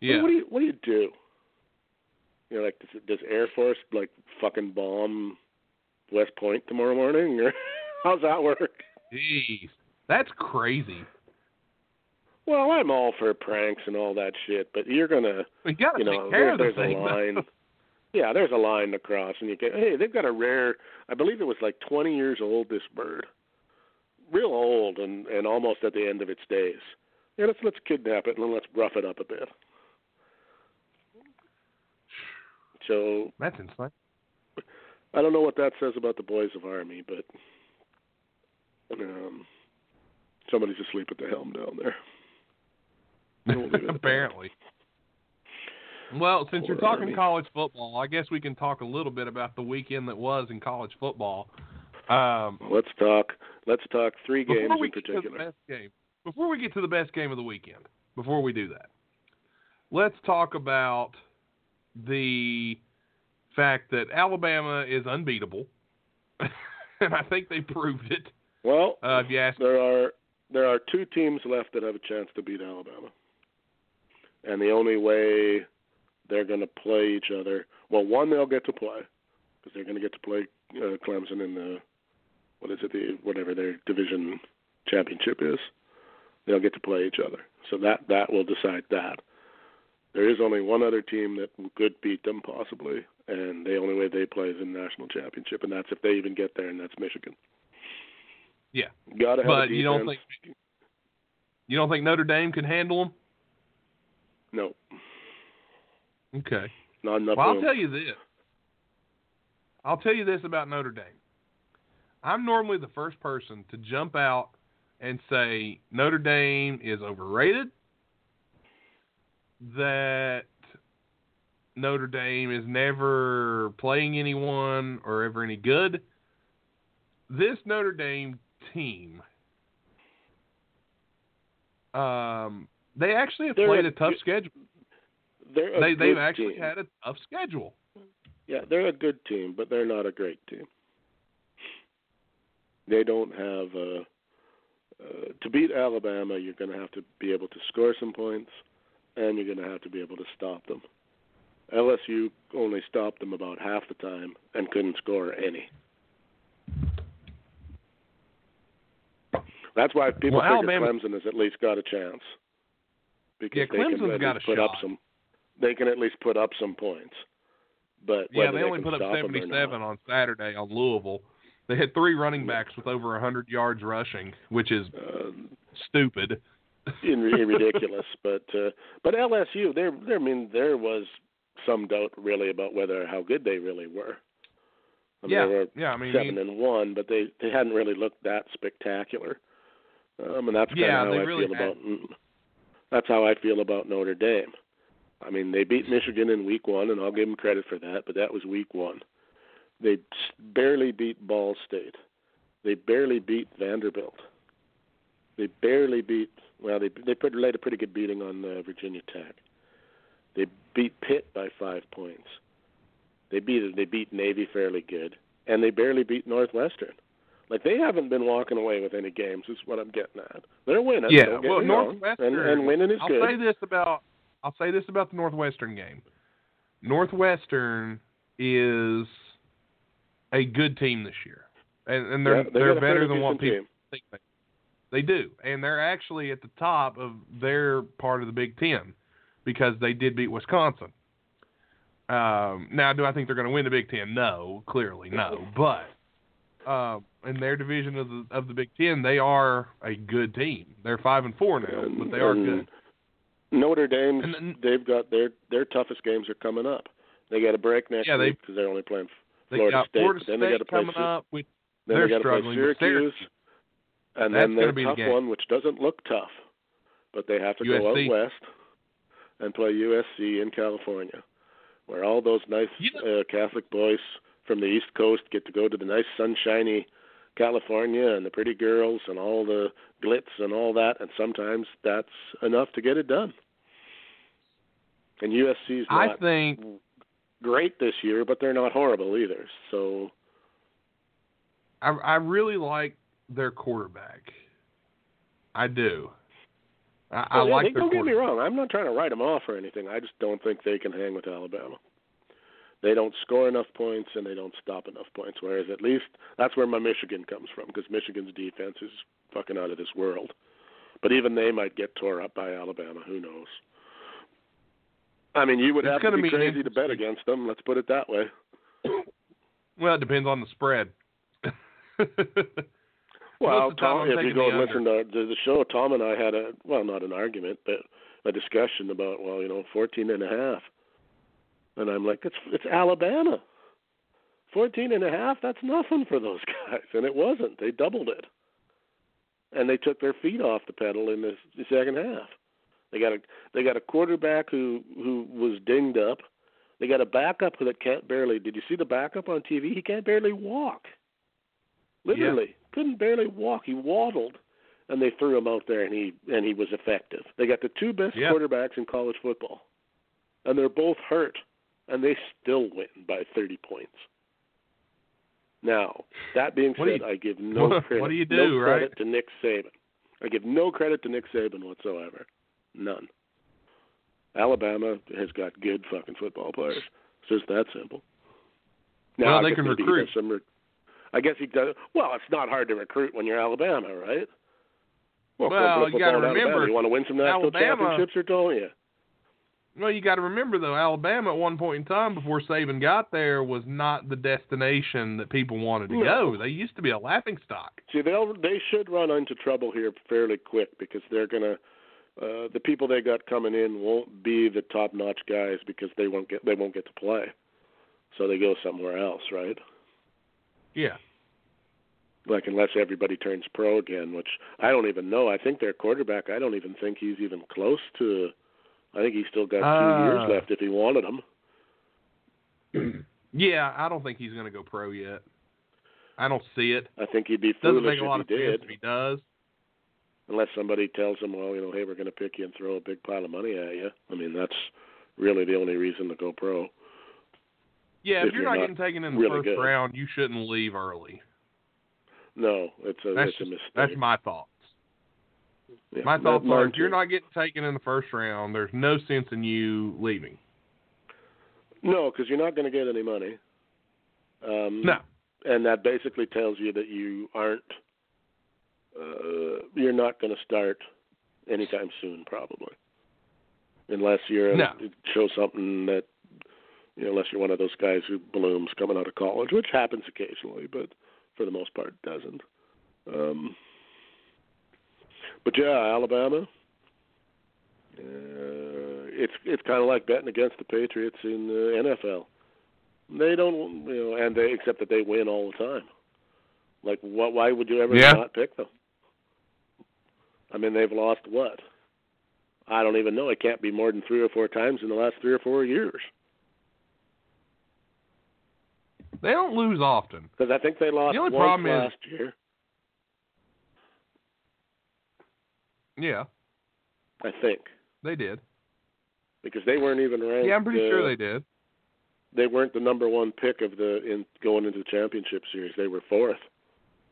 Yeah. What do you What do you do? You know, like does, does Air Force like fucking bomb West Point tomorrow morning, or how's that work? Jeez. That's crazy. Well, I'm all for pranks and all that shit, but you're gonna, to you know, there, the there's a line. Yeah, there's a line to cross, and you get. Hey, they've got a rare. I believe it was like 20 years old. This bird, real old, and and almost at the end of its days. Yeah, let's let's kidnap it and then let's rough it up a bit. So That's insane. I don't know what that says about the boys of Army, but um, somebody's asleep at the helm down there. We'll leave it at that. Apparently. Well, since you're talking Army. college football, I guess we can talk a little bit about the weekend that was in college football. Um, Let's talk. Let's talk three games in get to particular. the best game, before we get to the best game of the weekend, before we do that, let's talk about the fact that Alabama is unbeatable, and I think they proved it. Well, Uh, if you ask, there are there are two teams left that have a chance to beat Alabama, and the only way they're going to play each other. Well, one they'll get to play because they're going to get to play uh, Clemson in the what is it the whatever their division championship is. They'll get to play each other, so that that will decide that. There is only one other team that could beat them possibly, and the only way they play is in the national championship, and that's if they even get there, and that's Michigan. Yeah. Got to have a but you don't think you don't think Notre Dame can handle them? No, Okay. not enough Well, I'll room. tell you this. I'll tell you this about Notre Dame. I'm normally the first person to jump out and say Notre Dame is overrated, that Notre Dame is never playing anyone or ever any good. This Notre Dame team, um, they actually have They're played a a tough schedule. They're a They, they've actually team. had a tough schedule. Yeah, they're a good team, but they're not a great team. They don't have uh, uh, to beat Alabama. You're going to have to be able to score some points, and you're going to have to be able to stop them. LSU only stopped them about half the time and couldn't score any. That's why people Well, figure Alabama- Clemson has at least got a chance because Yeah, they can got a put up shot. some. they can at least put up some points. But Yeah, they only put up stop 'em or 77 on Saturday on Louisville. They had three running backs with over 100 yards rushing, which is uh, stupid. in, in ridiculous. But uh, but LSU, there, there, I mean, there was some doubt really about whether how good they really were. I mean, yeah, they were yeah. I mean, seven and one, but they they hadn't really looked that spectacular. Um, and that's kind Yeah, of how I really feel had- about. That's how I feel about Notre Dame. I mean, they beat Michigan in week one, and I'll give them credit for that. But that was week one. They barely beat Ball State. They barely beat Vanderbilt. They barely beat. Well, they they put, laid a pretty good beating on uh, Virginia Tech. They beat Pitt by five points. They beat they beat Navy fairly good, and they barely beat Northwestern. Like they haven't been walking away with any games. Is what I'm getting at. They're winning. yeah. Well. Northwestern and, and winning is I'll good. say this about I'll say this about the Northwestern game. Northwestern is a good team this year, and, and they're Yeah, they they're better than what people team. think they. They do, and they're actually at the top of their part of the Big Ten because they did beat Wisconsin. Um, now, do I think they're going to win the Big Ten? No, clearly no. But uh, in their division of the of the Big Ten, they are a good team. They're five and four now, And- but they are good. Notre Dame's And they've got their their toughest games are coming up. They got a break next Yeah, they- week because they're only playing Florida State. Florida but then they got to play coming up. Which then they're they got to play struggling, Syracuse, and then their be the tough one, which doesn't look tough, but they have to go USC. out west and play USC in California, where all those nice uh, Catholic boys from the East Coast get to go to the nice sunshiny California and the pretty girls and all the glitz and all that, and sometimes that's enough to get it done. And USC's not I think great this year, but they're not horrible either. So I I really like their quarterback. I do. I, I Oh, yeah, like they, their don't get me wrong. I'm not trying to write them off or anything. I just don't think they can hang with Alabama. They don't score enough points and they don't stop enough points. Whereas at least that's where my Michigan comes from because Michigan's defense is fucking out of this world. But even they might get tore up by Alabama. Who knows? I mean, you would It's have to be be crazy to bet against them. Let's put it that way. Well, it depends on the spread. Well, Most of the time Tom, if you go and listen to the, the show, Tom and I had a well, not an argument, but a discussion about well, you know, fourteen and a half, and I'm like, it's it's Alabama, fourteen and a half. That's nothing for those guys, and it wasn't. They doubled it, and they took their feet off the pedal in the, the second half. They got a they got a quarterback who who was dinged up. They got a backup that can't barely. Did you see the backup on TV? He can't barely walk. Literally, couldn't barely walk. He waddled, and they threw him out there, and he and he was effective. They got the two best Yeah. quarterbacks in college football, and they're both hurt, and they still win by 30 points. Now, that being What said, you- I give no what- credit. what do you no do, credit right? to Nick Saban. I give no credit to Nick Saban whatsoever. None. Alabama has got good fucking football players. It's just that simple. Now, Well, they can maybe he does recruit. Some re- I guess he does. Well, it's not hard to recruit when you're Alabama, right? Well, college you football Alabama. remember, you want to win some national Alabama- championships, or don't you? Well, you got to remember though, Alabama at one point in time before Saban got there was not the destination that people wanted to No. go. They used to be a laughing stock. See, they'll they should run into trouble here fairly quick because they're gonna. Uh, the people they got coming in won't be the top-notch guys because they won't get they won't get to play, so they go somewhere else, right? Yeah. Like unless everybody turns pro again, which I don't even know. I think their quarterback. I don't even think he's even close to. I think he's still got two years uh. left if he wanted them. Yeah, I don't think he's going to go pro yet. I don't see it. I think he'd be Doesn't foolish make a lot if of he sense did, if he does. unless somebody tells him, well, you know, hey, we're going to pick you and throw a big pile of money at you. I mean, that's really the only reason to go pro. Yeah, If if, you're, you're not getting taken in the really first good. round, you shouldn't leave early. No, it's a That's it's a mistake. that's my thoughts. Yeah, My thoughts are if you're not getting taken in the first round, there's no sense in you leaving. No, because you're not going to get any money. Um, No. and that basically tells you that you aren't. Uh, you're not going to start anytime soon, probably. unless you're No. show something that you know, unless you're one of those guys who blooms coming out of college, which happens occasionally, but for the most part doesn't. Um, but yeah, Alabama. Uh, it's it's kind of like betting against the Patriots in the NFL. They don't, you know, and they except that they win all the time. Like, what? Why would you ever Yeah. not pick them? I mean, they've lost what? I don't even know. It can't be more than three or four times in the last three or four years. They don't lose often. Because I think they lost The only problem is- last year. Yeah, I think they did. because they weren't even ranked. Yeah, I'm pretty uh, sure they did. They weren't the number one pick of the in going into the championship series. They were fourth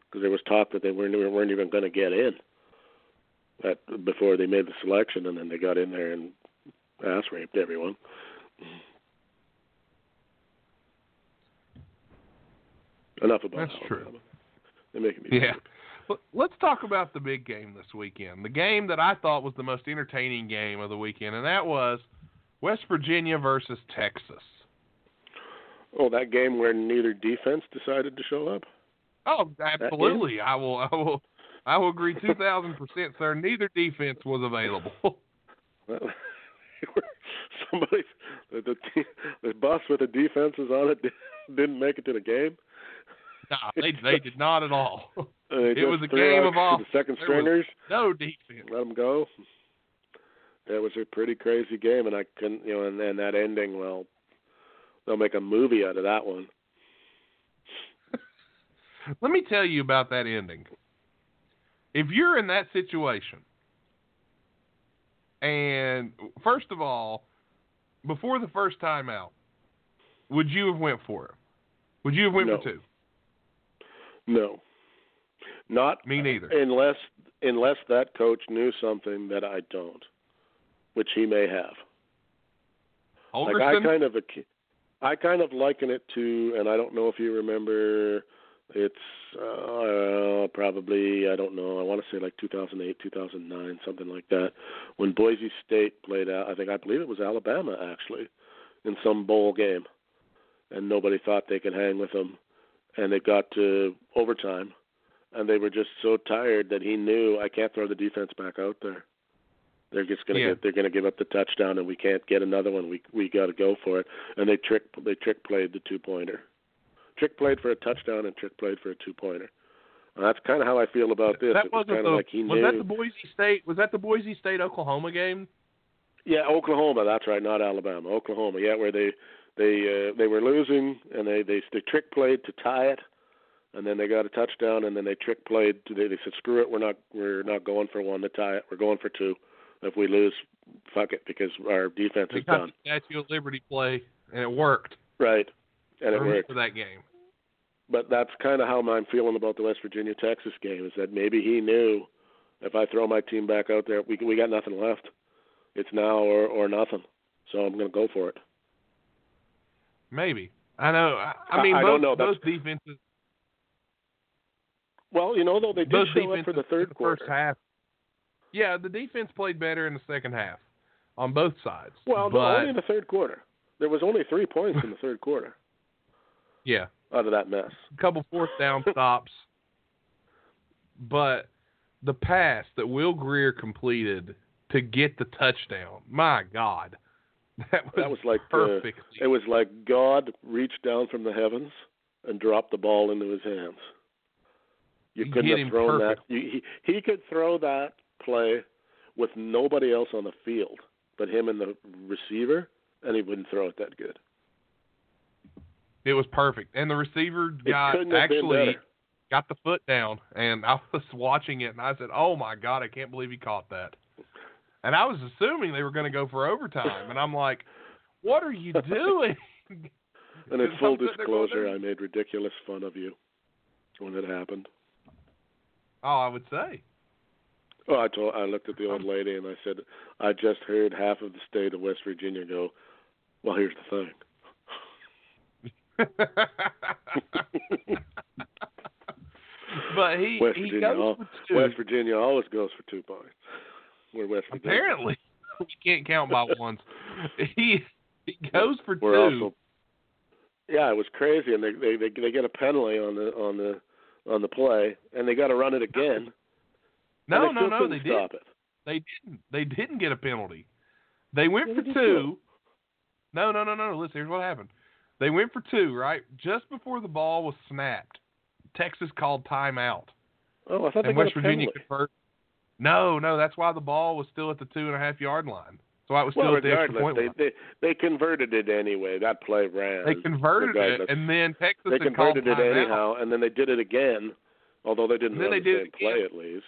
because there was talk that they weren't weren't even going to get in. At, before they made the selection, and then they got in there and ass raped everyone. Enough about That's true. They're making me Yeah. sick. Let's talk about the big game this weekend. The game that I thought was the most entertaining game of the weekend, and that was West Virginia versus Texas. Oh, that game where neither defense decided to show up. Oh, absolutely. I will. I will. I will agree two thousand percent, sir. Neither defense was available. Well, somebody, the, the the bus with the defenses on it didn't make it to the game. nah, they they did not at all. Uh, It was a game of off- The second stringers No defense. let them go. It was a pretty crazy game, and I couldn't, you know, and then that ending. Well, they'll make a movie out of that one. Let me tell you about that ending. If you're in that situation, and first of all, before the first time out, would you have went for it? Would you have went No. for two? No, not Me neither. unless unless that coach knew something that I don't, which he may have. Like I kind of I kind of liken it to, and I don't know if you remember. It's uh, probably I don't know. I want to say like 2008, 2009, something like that. When Boise State played out, I think I believe it was Alabama actually, in some bowl game, and nobody thought they could hang with them, and it got to overtime, and they were just so tired that he knew I can't throw the defense back out there. They're just gonna Yeah. get they're gonna give up the touchdown and we can't get another one. We we got to go for it. And they trick they trick played the two pointer. Trick played for a touchdown and trick played for a two pointer. And that's kind of how I feel about this. that it was kind of like he was knew. that the Boise State was that the Boise State Oklahoma game? Yeah, Oklahoma. That's right, not Alabama. Oklahoma. Yeah, where they they uh, they were losing and they they they trick played to tie it, and then they got a touchdown and then they trick played. They they said screw it, we're not we're not going for one to tie it. We're going for two. If we lose, fuck it, because our defense They is done. the Statue of Liberty play, and it worked. Right, and I it worked for that game. But that's kind of how I'm feeling about the West Virginia Texas game. Is that maybe he knew if I throw my team back out there, we we got nothing left. It's now or or nothing. So I'm going to go for it. Maybe I know. I, I I- mean, I both, don't know. both defenses. Well, you know though they did show up for the third in quarter. First half. Yeah, the defense played better in the second half on both sides. Well, but only in the third quarter. There was only three points in the third quarter yeah, out of that mess. a couple fourth down stops. But the pass that Will Grier completed to get the touchdown, my God, that was, That was like uh, perfectly. it was like God reached down from the heavens and dropped the ball into his hands. You He couldn't hit have thrown that. You, he he could throw that play with nobody else on the field but him and the receiver, and he wouldn't throw it that good. it was perfect, and the receiver got couldn't have been actually got the foot down, and I was watching it, and I said, "Oh my God, I can't believe he caught that." And I was assuming they were going to go for overtime, and I'm like, "What are you doing?" And in full I'm sitting there going, disclosure, I made ridiculous fun of you when it happened. Oh, I would say. Oh, I told I looked at the old lady and I said, I just heard half of the state of West Virginia go, Well, here's the thing. but he West he Virginia, goes al- with two. West Virginia always goes for two points. We're West Virginia. Apparently, you can't count by ones. He he goes for We're two. also yeah, it was crazy, and they they they, they get a penalty on the on the on the play, and they got to run it again. no, they no, no, they didn't. it. They didn't. They didn't get a penalty. They went for two. No, no, no, no. Listen, here's what happened. They went for two, right? Just before the ball was snapped, Texas called timeout, Oh, I thought they and got West a Virginia penalty. converted. No, no, that's why the ball was still at the two and a half yard line. So I was still Well, at the extra point they, they they converted it anyway. That play ran. They converted regardless. it, and then Texas they converted it anyhow, and then they did it again. Although they didn't run they the did same play at least.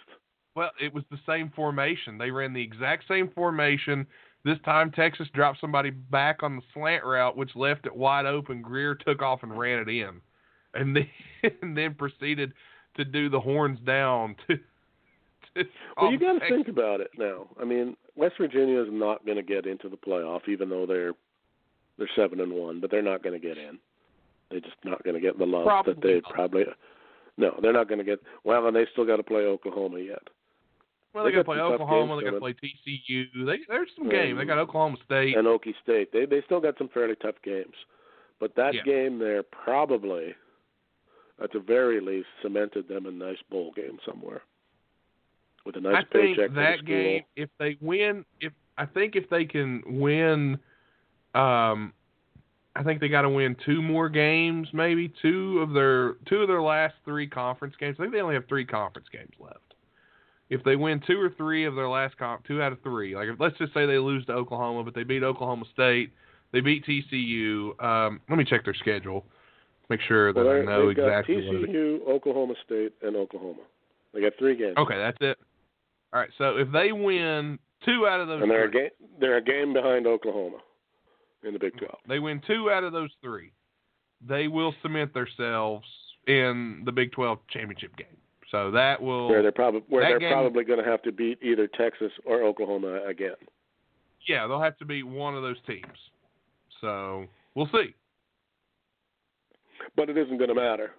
Well, it was the same formation. They ran the exact same formation. This time, Texas dropped somebody back on the slant route, which left it wide open. Grier took off and ran it in, and then and then proceeded to do the horns down to. to Well, you got to think about it now. I mean, West Virginia is not going to get into the playoff, even though they're they're seven and one, but they're not going to get in. They're just not going to get the love Probably that they not. probably. No, they're not going to get. Well, and they still got to play Oklahoma yet. Well, they, they got to play Oklahoma. They got to play TCU. They, there's some games. They got Oklahoma State. and Okie State. They they still got some fairly tough games, but that Yeah. game there probably, at the very least, cemented them a nice bowl game somewhere, with a nice I think paycheck the that game, if they win, if I think if they can win, um, I think they got to win two more games, maybe two of their two of their last three conference games. I think they only have three conference games left. If they win two or three of their last con- two out of three, like if, let's just say they lose to Oklahoma, but they beat Oklahoma State, they beat TCU. Um, let me check their schedule, make sure that Well, I know they've got exactly what it is. TCU, Oklahoma State, and Oklahoma. They got three games. Okay, that's it. All right, so if they win two out of those and they're a three, game. They're a game behind Oklahoma in the Big Twelve. They win two out of those three. They will cement themselves in the Big 12 championship game. So that will, where they're probably where they're game- probably going to have to beat either Texas or Oklahoma again. yeah, they'll have to beat one of those teams. So we'll see. But it isn't going to matter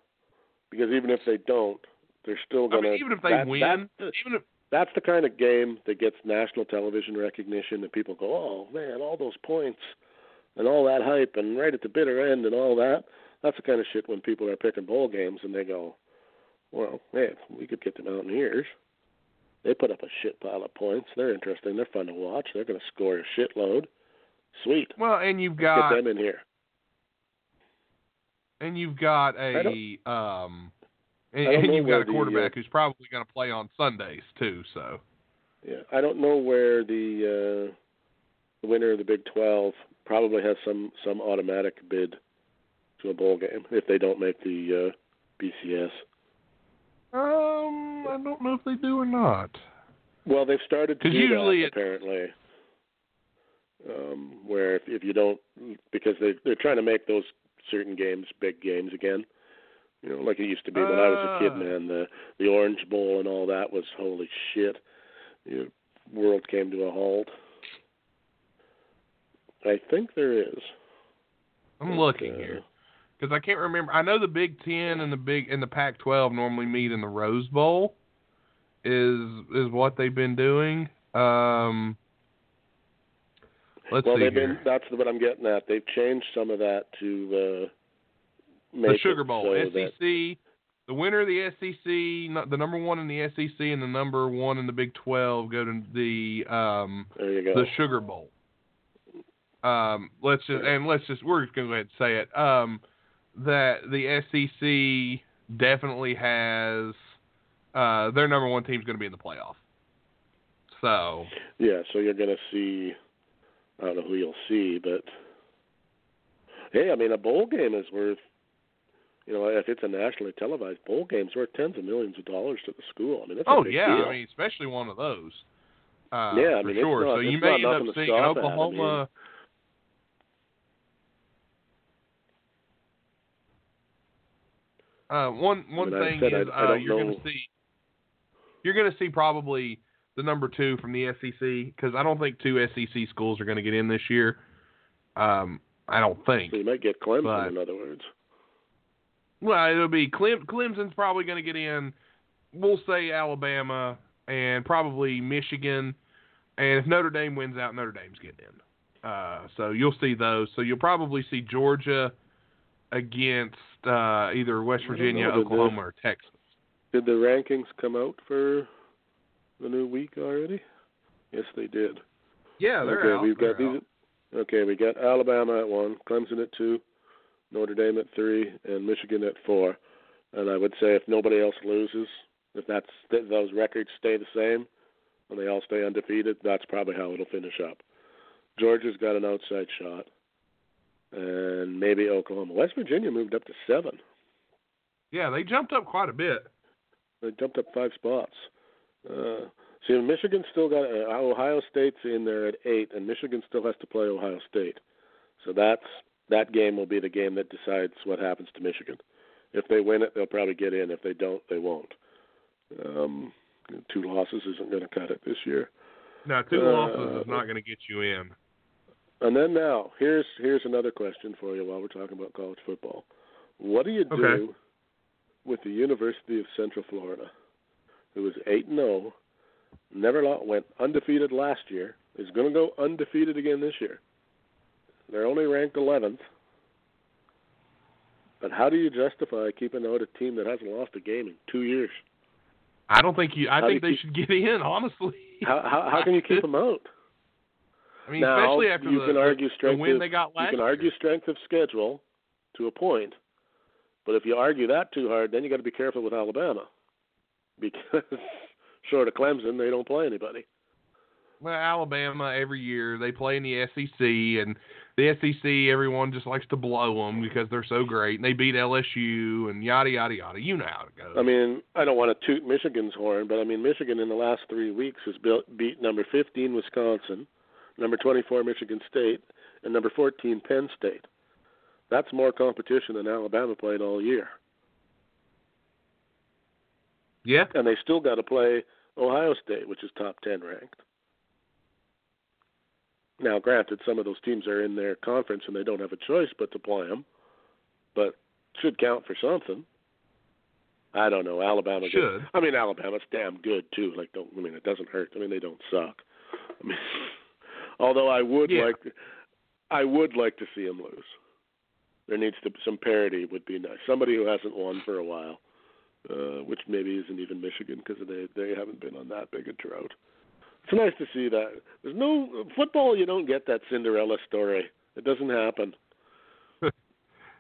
because even if they don't, they're still I going to. mean, even if they that, win, that's the, even if that's the kind of game that gets national television recognition, and people go, "Oh man, all those points and all that hype, and right at the bitter end and all that." That's the kind of shit when people are picking bowl games and they go, "Well, man, we could get the Mountaineers." They put up a shit pile of points. They're interesting. They're fun to watch. They're going to score a shitload. Sweet. well, and you've Get got them in here. and you've got a um and, and you've got a the, uh, quarterback who's probably going to play on Sundays too. So Yeah, I don't know where the uh, the winner of the Big Twelve probably has some some automatic bid to a bowl game if they don't make the uh, BCS. um, I don't know if they do or not. Well, they've started to do usually that apparently. Um, where if, if you don't, because they they're trying to make those certain games big games again. You know, like it used to be when I was a kid, Ah. man. The the Orange Bowl and all that was holy shit. The world came to a halt. I think there is. I'm But, looking uh, here. because I can't remember. I know the Big Ten and the Big and the Pac-12 normally meet in the Rose Bowl. Is is what they've been doing. Um, let's well, see been. That's what I'm getting at. They've changed some of that to uh, the Sugar Bowl, so SEC. that- The winner of the SEC, the number one in the SEC, and the number one in the Big 12 go to the um, there you go. the Sugar Bowl. Um, let's just and let's just we're just gonna go ahead and say it. Um, that the SEC definitely has uh, their number one team's going to be in the playoff. So Yeah, so you're going to see. I don't know who you'll see, but hey, I mean, a bowl game is worth. You know, if it's a nationally televised bowl game, it's worth tens of millions of dollars to the school. I mean, that's a oh yeah, deal. I mean especially one of those. Uh, Yeah, I mean, it's sure. not- so you may end up seeing. I Oklahoma. Uh, one one I mean, thing is I uh, you're going to see you're going to see probably the number two from the SEC because I don't think two SEC schools are going to get in this year. Um, I don't think. So you might get Clemson, But- in other words. Well, it'll be Clem, Clemson's probably going to get in. We'll say Alabama and probably Michigan. And if Notre Dame wins out, Notre Dame's getting in. Uh, so you'll see those. So you'll probably see Georgia against uh, either West Virginia, know, Oklahoma, the- or Texas. Did the rankings come out for the new week already? Yes, they did. Yeah, they're okay, out. we've got They're these. out. Okay, we got Alabama at one, Clemson at two, Notre Dame at three, and Michigan at four. And I would say if nobody else loses, if that's th- those records stay the same, and they all stay undefeated, that's probably how it'll finish up. Georgia's got an outside shot, and maybe Oklahoma. West Virginia moved up to seven. Yeah, they jumped up quite a bit. They jumped up five spots. Uh, see, Michigan still got uh, Ohio State's in there at eight, and Michigan still has to play Ohio State. So that's that game will be the game that decides what happens to Michigan. If they win it, they'll probably get in. If they don't, they won't. Um, two losses isn't going to cut it this year. Now, two Uh, losses is not going to get you in. And then now, here's here's another question for you while we're talking about college football. What do you do Okay. with the University of Central Florida, who was eight and zero, never lo- went undefeated last year, is going to go undefeated again this year. They're only ranked 11th. But how do you justify keeping out a team that hasn't lost a game in two years? I don't think you. I How think you they keep- should get in. Honestly. How how, how can you keep them out? I mean, now, especially after you the, can the- argue the strength win of, they got last you can argue year. strength of schedule to a point, but if you argue that too hard, then you got to be careful with Alabama because short of Clemson, they don't play anybody. Well, Alabama every year they play in the SEC, and the SEC everyone just likes to blow them because they're so great, and they beat LSU and yada yada yada. You know how it goes. I mean, I don't want to toot Michigan's horn, but I mean, Michigan in the last three weeks has built, beat number 15 Wisconsin, number 24 Michigan State, and number 14 Penn State. That's more competition than Alabama played all year, yeah, and they still got to play Ohio State, which is top 10 ranked. Now, granted, some of those teams are in their conference and they don't have a choice but to play them, but should count for something. I don't know. Alabama should. I mean, Alabama's damn good too. Like, don't I mean it doesn't hurt. I mean, they don't suck. I mean, although I would Yeah. like, I would like to see them lose. There needs to be some parity would be nice. Somebody who hasn't won for a while, uh, which maybe isn't even Michigan because they they haven't been on that big a drought. It's nice to see that. There's no football. You don't get that Cinderella story. It doesn't happen.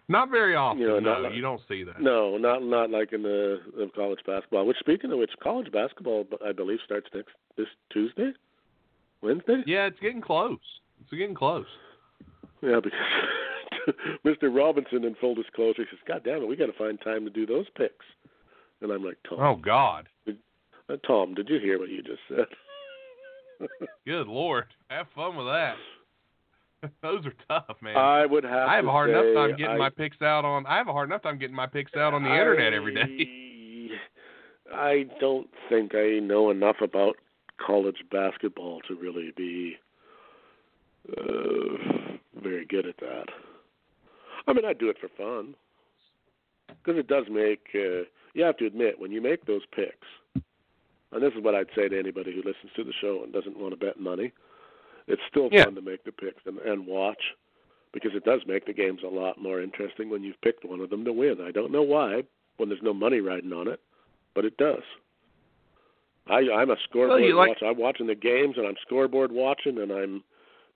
Not very often. You know, no, like- you don't see that. No, not not like in the, the college basketball. Which speaking of which, college basketball I believe starts next this Tuesday, Wednesday. Yeah, it's getting close. It's getting close. Yeah, because Mr. Robinson, in full disclosure, says, "God damn it, we got to find time to do those picks." And I'm like, Tom, Oh God, uh, Tom, did you hear what you just said? Good lord, have fun with that. Those are tough, man. I would have. I have a hard enough time getting I, my picks out on. I have a hard enough time getting my picks out on the internet every day. I, I don't think I know enough about college basketball to really be uh, very good at that. I mean, I do it for fun because it does make. Uh, you have to admit when you make those picks, and this is what I'd say to anybody who listens to the show and doesn't want to bet money. It's still Yeah. fun to make the picks and, and watch because it does make the games a lot more interesting when you've picked one of them to win. I don't know why when there's no money riding on it, but it does. I, I'm a scoreboard you like- watcher. I'm watching the games and I'm scoreboard watching and I'm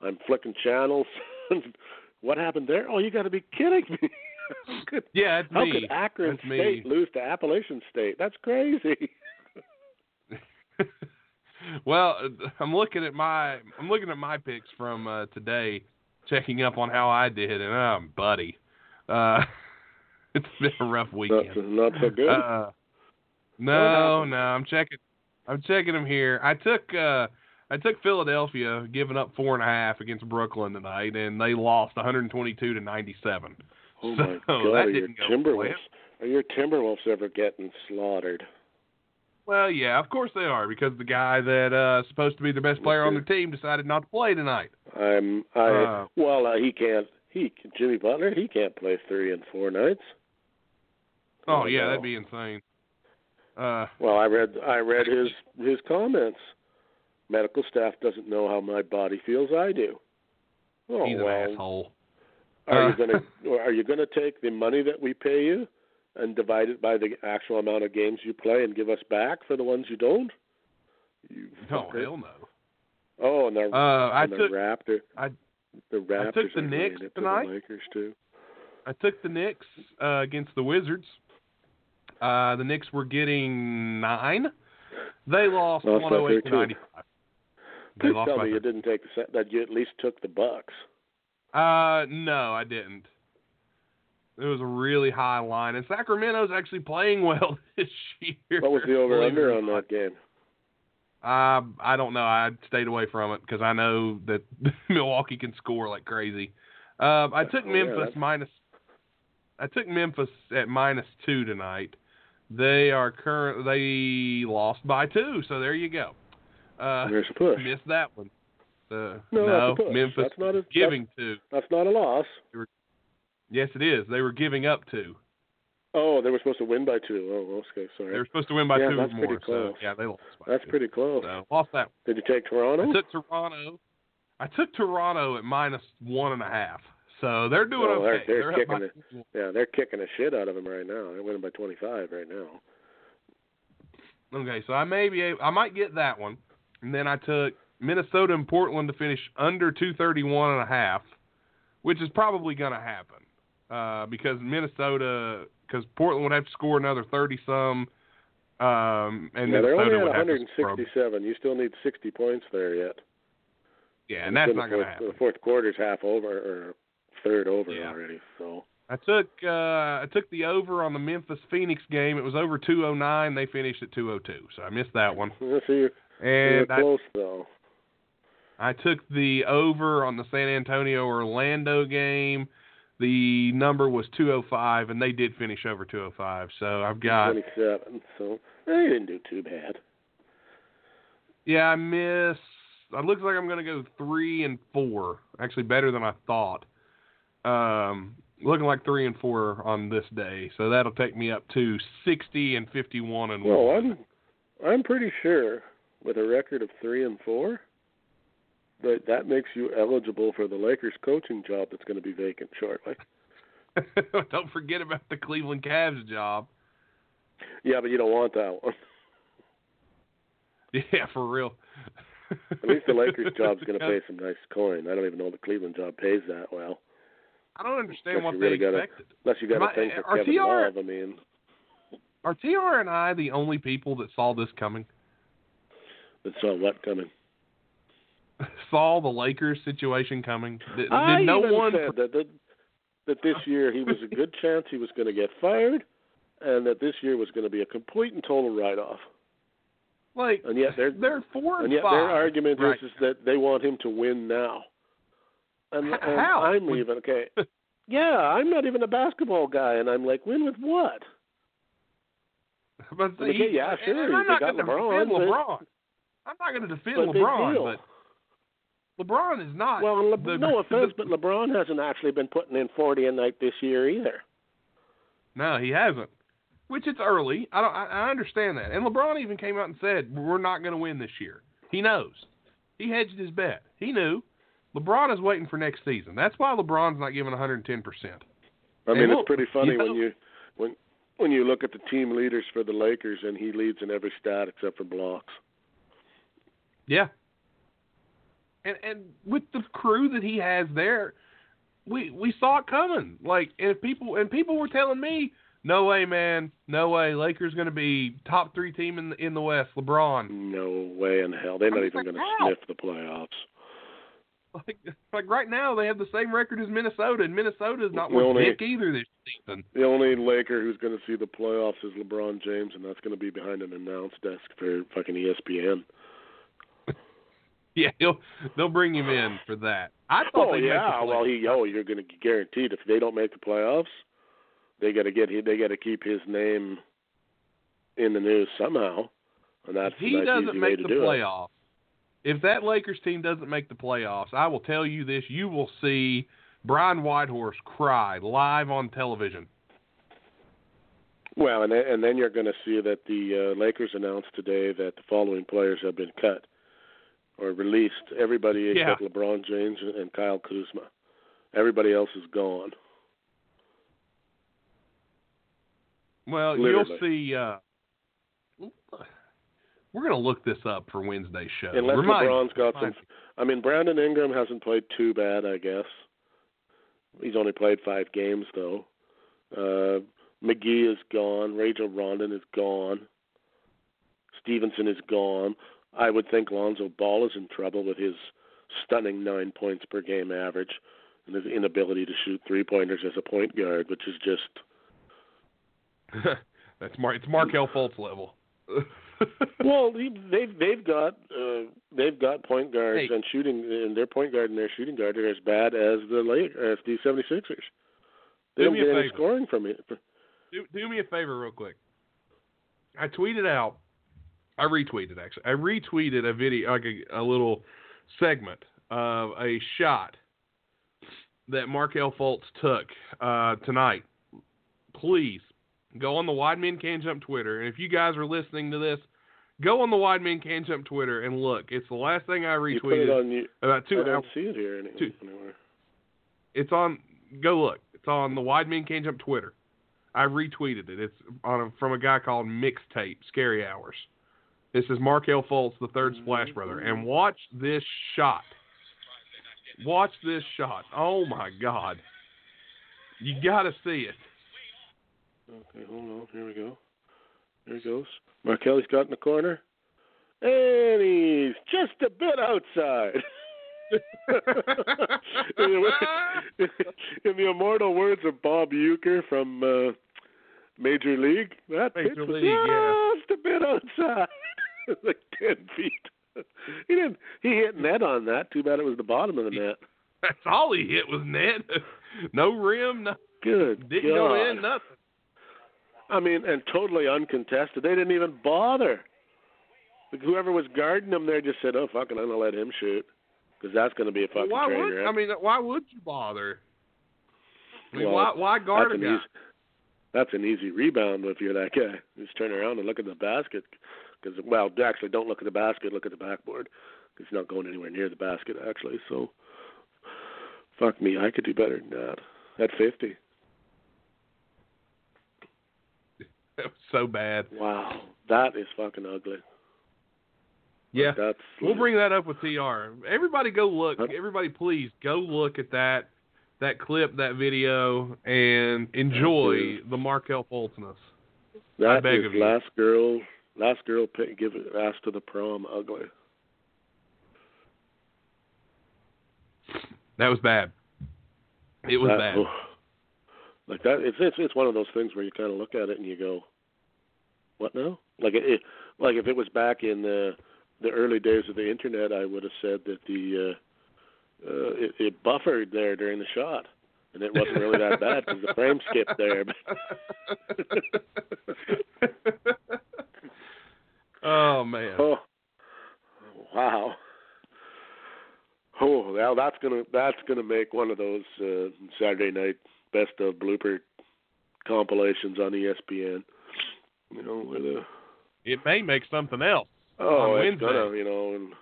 I'm flicking channels. what happened there? Oh, you got to be kidding me! Could- Yeah, it's How me. could Akron That's me. State lose to Appalachian State? That's crazy. well, uh, I'm looking at my I'm looking at my picks from uh, today, checking up on how I did, and um, buddy, uh, it's been a rough not, weekend. not so good. Uh, no, no, I'm checking. I'm checking them here. I took uh, I took Philadelphia giving up four and a half against Brooklyn tonight, and they lost 122 to 97. oh so my that God! Are your Timberwolves? well. Are your Timberwolves ever getting slaughtered? Well, yeah, of course they are because the guy that uh supposed to be the best player on the team decided not to play tonight. I'm. I Uh, well, uh, he can't. He Jimmy Butler. He can't play three and four nights. Oh Oh, yeah, no. that'd be insane. Uh, Well, I read. I read his his comments. medical staff doesn't know how my body feels. I do. Oh He's well, an asshole. are Uh. you gonna or are you gonna take the money that we pay you and divide it by the actual amount of games you play and give us back for the ones you don't? You No, hell no. Oh, and the, Uh, I the took Raptor. I- the Raptors took the Knicks to tonight. the Lakers too. I took the Knicks uh, against the Wizards. Uh, the Knicks were getting nine. They lost, Lost 108 to 95. They Please lost tell me you didn't take the set, that you at least took the Bucks. Uh, no, I didn't. It was a really high line, and Sacramento's actually playing well this year. What was the over under on that game? Uh, I don't know. I stayed away from it because I know that Milwaukee can score like crazy. Uh, I took Oh, yeah, Memphis that's- minus. I took Memphis at minus two tonight. They are current. They lost by two, so there you go. Uh, There's a push. missed that one. Uh, No, no, that's. Memphis That's not a- giving two. That's not a loss. Yes, it is. They were giving up two. Oh, they were supposed to win by two. Oh, okay, sorry. They were supposed to win by Yeah, two that's or pretty more. So close. yeah, they lost by That's two. pretty close. So lost that. Did you take Toronto? I took Toronto. I took Toronto at minus one and a half. So they're doing Oh, they're- okay. they're kicking it. Yeah, they're kicking the shit out of them right now. They're winning by 25 right now. Okay, so I may be able, I might get that one. And then I took Minnesota and Portland to finish under 231 and a half, which is probably going to happen. Uh, because Minnesota because Portland would have to score another 30 some um and yeah, they're only at would have to score. 167. You still need 60 points there yet. Yeah, and that's not going to fourth- happen. The fourth quarter's half over or third over Yeah. already. So I took uh I took the over on the Memphis Phoenix game. It was over 209. They finished at 202. So I missed that one. You're, you're And I, close though. I took the over on the San Antonio Orlando game. The number was 205 and they did finish over 205. So I've got 27. So they didn't do too bad. Yeah, I miss. It looks like I'm going to go three and four. Actually, better than I thought. Um, looking like three and four on this day, so that'll take me up to sixty and fifty-one and Well, one. I'm I'm pretty sure with a record of three and four that that makes you eligible for the Lakers coaching job that's going to be vacant shortly. Don't forget about the Cleveland Cavs job. Yeah, but you don't want that one. Yeah, for real. At least the Lakers job's going to pay some nice coin. I don't even know the Cleveland job pays that well, I don't understand Unless what you they really gotta- unless you got a I- thing eh, for Kevin TR Love. I mean, Are TR and I the only people that saw this coming? that saw what coming. saw the Lakers situation coming? Did, I did no even one? said that, that that this year he was a good chance he was going to get fired, and that this year was going to be a complete and total write-off. like And yet they're they're four and, and yet five. their argument right. is is that they want him to win now. And, H- and how? I'm even okay. Yeah, I'm not even a basketball guy, and I'm like, win with what? But Okay, he- yeah, and I'm not going to LeBron, defend but- LeBron. I'm not going to defend LeBron, but LeBron is not. Well, Le- the- no offense, the- but LeBron hasn't actually been putting in 40 a night this year either. no, he hasn't. Which it's early. I don't. I, I understand that. And LeBron even came out and said we're not going to win this year. He knows. He hedged his bet. He knew. LeBron is waiting for next season. That's why LeBron's not giving 110 percent. I mean, look, it's pretty funny you know- when you when when you look at the team leaders for the Lakers, and he leads in every stat except for blocks. Yeah. And and with the crew that he has there, we we saw it coming. Like and if people and people were telling me, no way, man, no way, Lakers going to be top three team in the in the West. LeBron, No way in hell. They're I'm not even like, going to sniff the playoffs. like like right now they have the same record as Minnesota, and Minnesota is not only- dick either this season. The only Laker who's going to see the playoffs is LeBron James, and that's going to be behind an announce desk for fucking ESPN. Yeah, he'll they'll bring him in for that. I thought Oh yeah, well he oh you're going to guaranteed if they don't make the playoffs, they got to get they got to keep his name in the news somehow, and that's if he doesn't make the do it. playoffs, if that Lakers team doesn't make the playoffs, I will tell you this: you will see Brian Windhorst cry live on television. Well, and then, and then you're going to see that the uh, Lakers announced today that the following players have been cut: or released everybody Yeah. except LeBron James and Kyle Kuzma. Everybody else is gone. Well, Literally. you'll see. Uh, we're gonna look this up for Wednesday's show. Unless Remind- LeBron's got some. I mean, Brandon Ingram hasn't played too bad, I guess. He's only played five games though. Uh, McGee is gone. Rajon Rondo is gone. Stephenson is gone. I would think Lonzo Ball is in trouble with his stunning nine points per game average and his inability to shoot three pointers as a point guard, which is just That's Mar- it's Markelle Fultz level. well, they've they've got uh, they've got point guards Hey. and shooting, and their point guard and their shooting guard are as bad as the late as the 76ers. They Do don't get any favor. scoring from it. do, do me a favor, real quick. I tweeted out. I retweeted actually. I retweeted a video, like a, a little segment of a shot that Markelle Fultz took uh, tonight. Please go on the Wide Men Can Jump Twitter, and if you guys are listening to this, go on the Wide Men Can Jump Twitter and look. It's the last thing I You put it retweeted you. about two I don't see it here any, two- anywhere. It's on. Go look. It's on the Wide Men Can Jump Twitter. I retweeted it. It's on a, from a guy called Mixtape Scary Hours. This is Markelle Fultz, the third Splash Brother, and watch this shot. Watch this shot. Oh my God! You got to see it. Okay, hold on. Here we go. There he goes. Markelly's got in the corner, and he's just a bit outside. in, the, immortal words of Bob Uecker from uh, Major League, that Major pitch was League, yeah. just a bit outside, like ten feet. He didn't. He hit net on that. Too bad it was the bottom of the net. That's all he hit was net. no rim, no, Good didn't God. go in, nothing. I mean, and totally uncontested. They didn't even bother. Like, whoever was guarding him there just said, "Oh, fuck it, I'm gonna let him shoot," because that's gonna be a fucking why train would wreck. I mean? Why would you bother? I mean, Well, why why guard a that's an guy? easy, that's an easy rebound if you're that guy. Just turn around and look at the basket. Because well, actually, don't look at the basket. Look at the backboard. it's not going anywhere near the basket actually. So, fuck me, I could do better than that. At 50. That was so bad. Wow, that is fucking ugly. Yeah. That's We'll bring that up with TR. Everybody go look. Everybody please go look at that that clip, that video, and enjoy the Markelle Fultzness. That beg is of you. last girl, last girl pick, give to the prom ugly. That was bad. It was That- bad. oh. Like that, it's it's it's one of those things where you kind of look at it and you go, "What now?" Like it, it like if it was back in the the early days of the internet, I would have said that the uh, uh, it, it buffered there during the shot, and it wasn't really that bad because the frame skipped there. oh man. oh, wow. Oh, well, that's gonna that's gonna make one of those uh, Saturday night best of blooper compilations on ESPN. You know, where the It may make something else. oh, on it's Wednesday. gonna, you know, and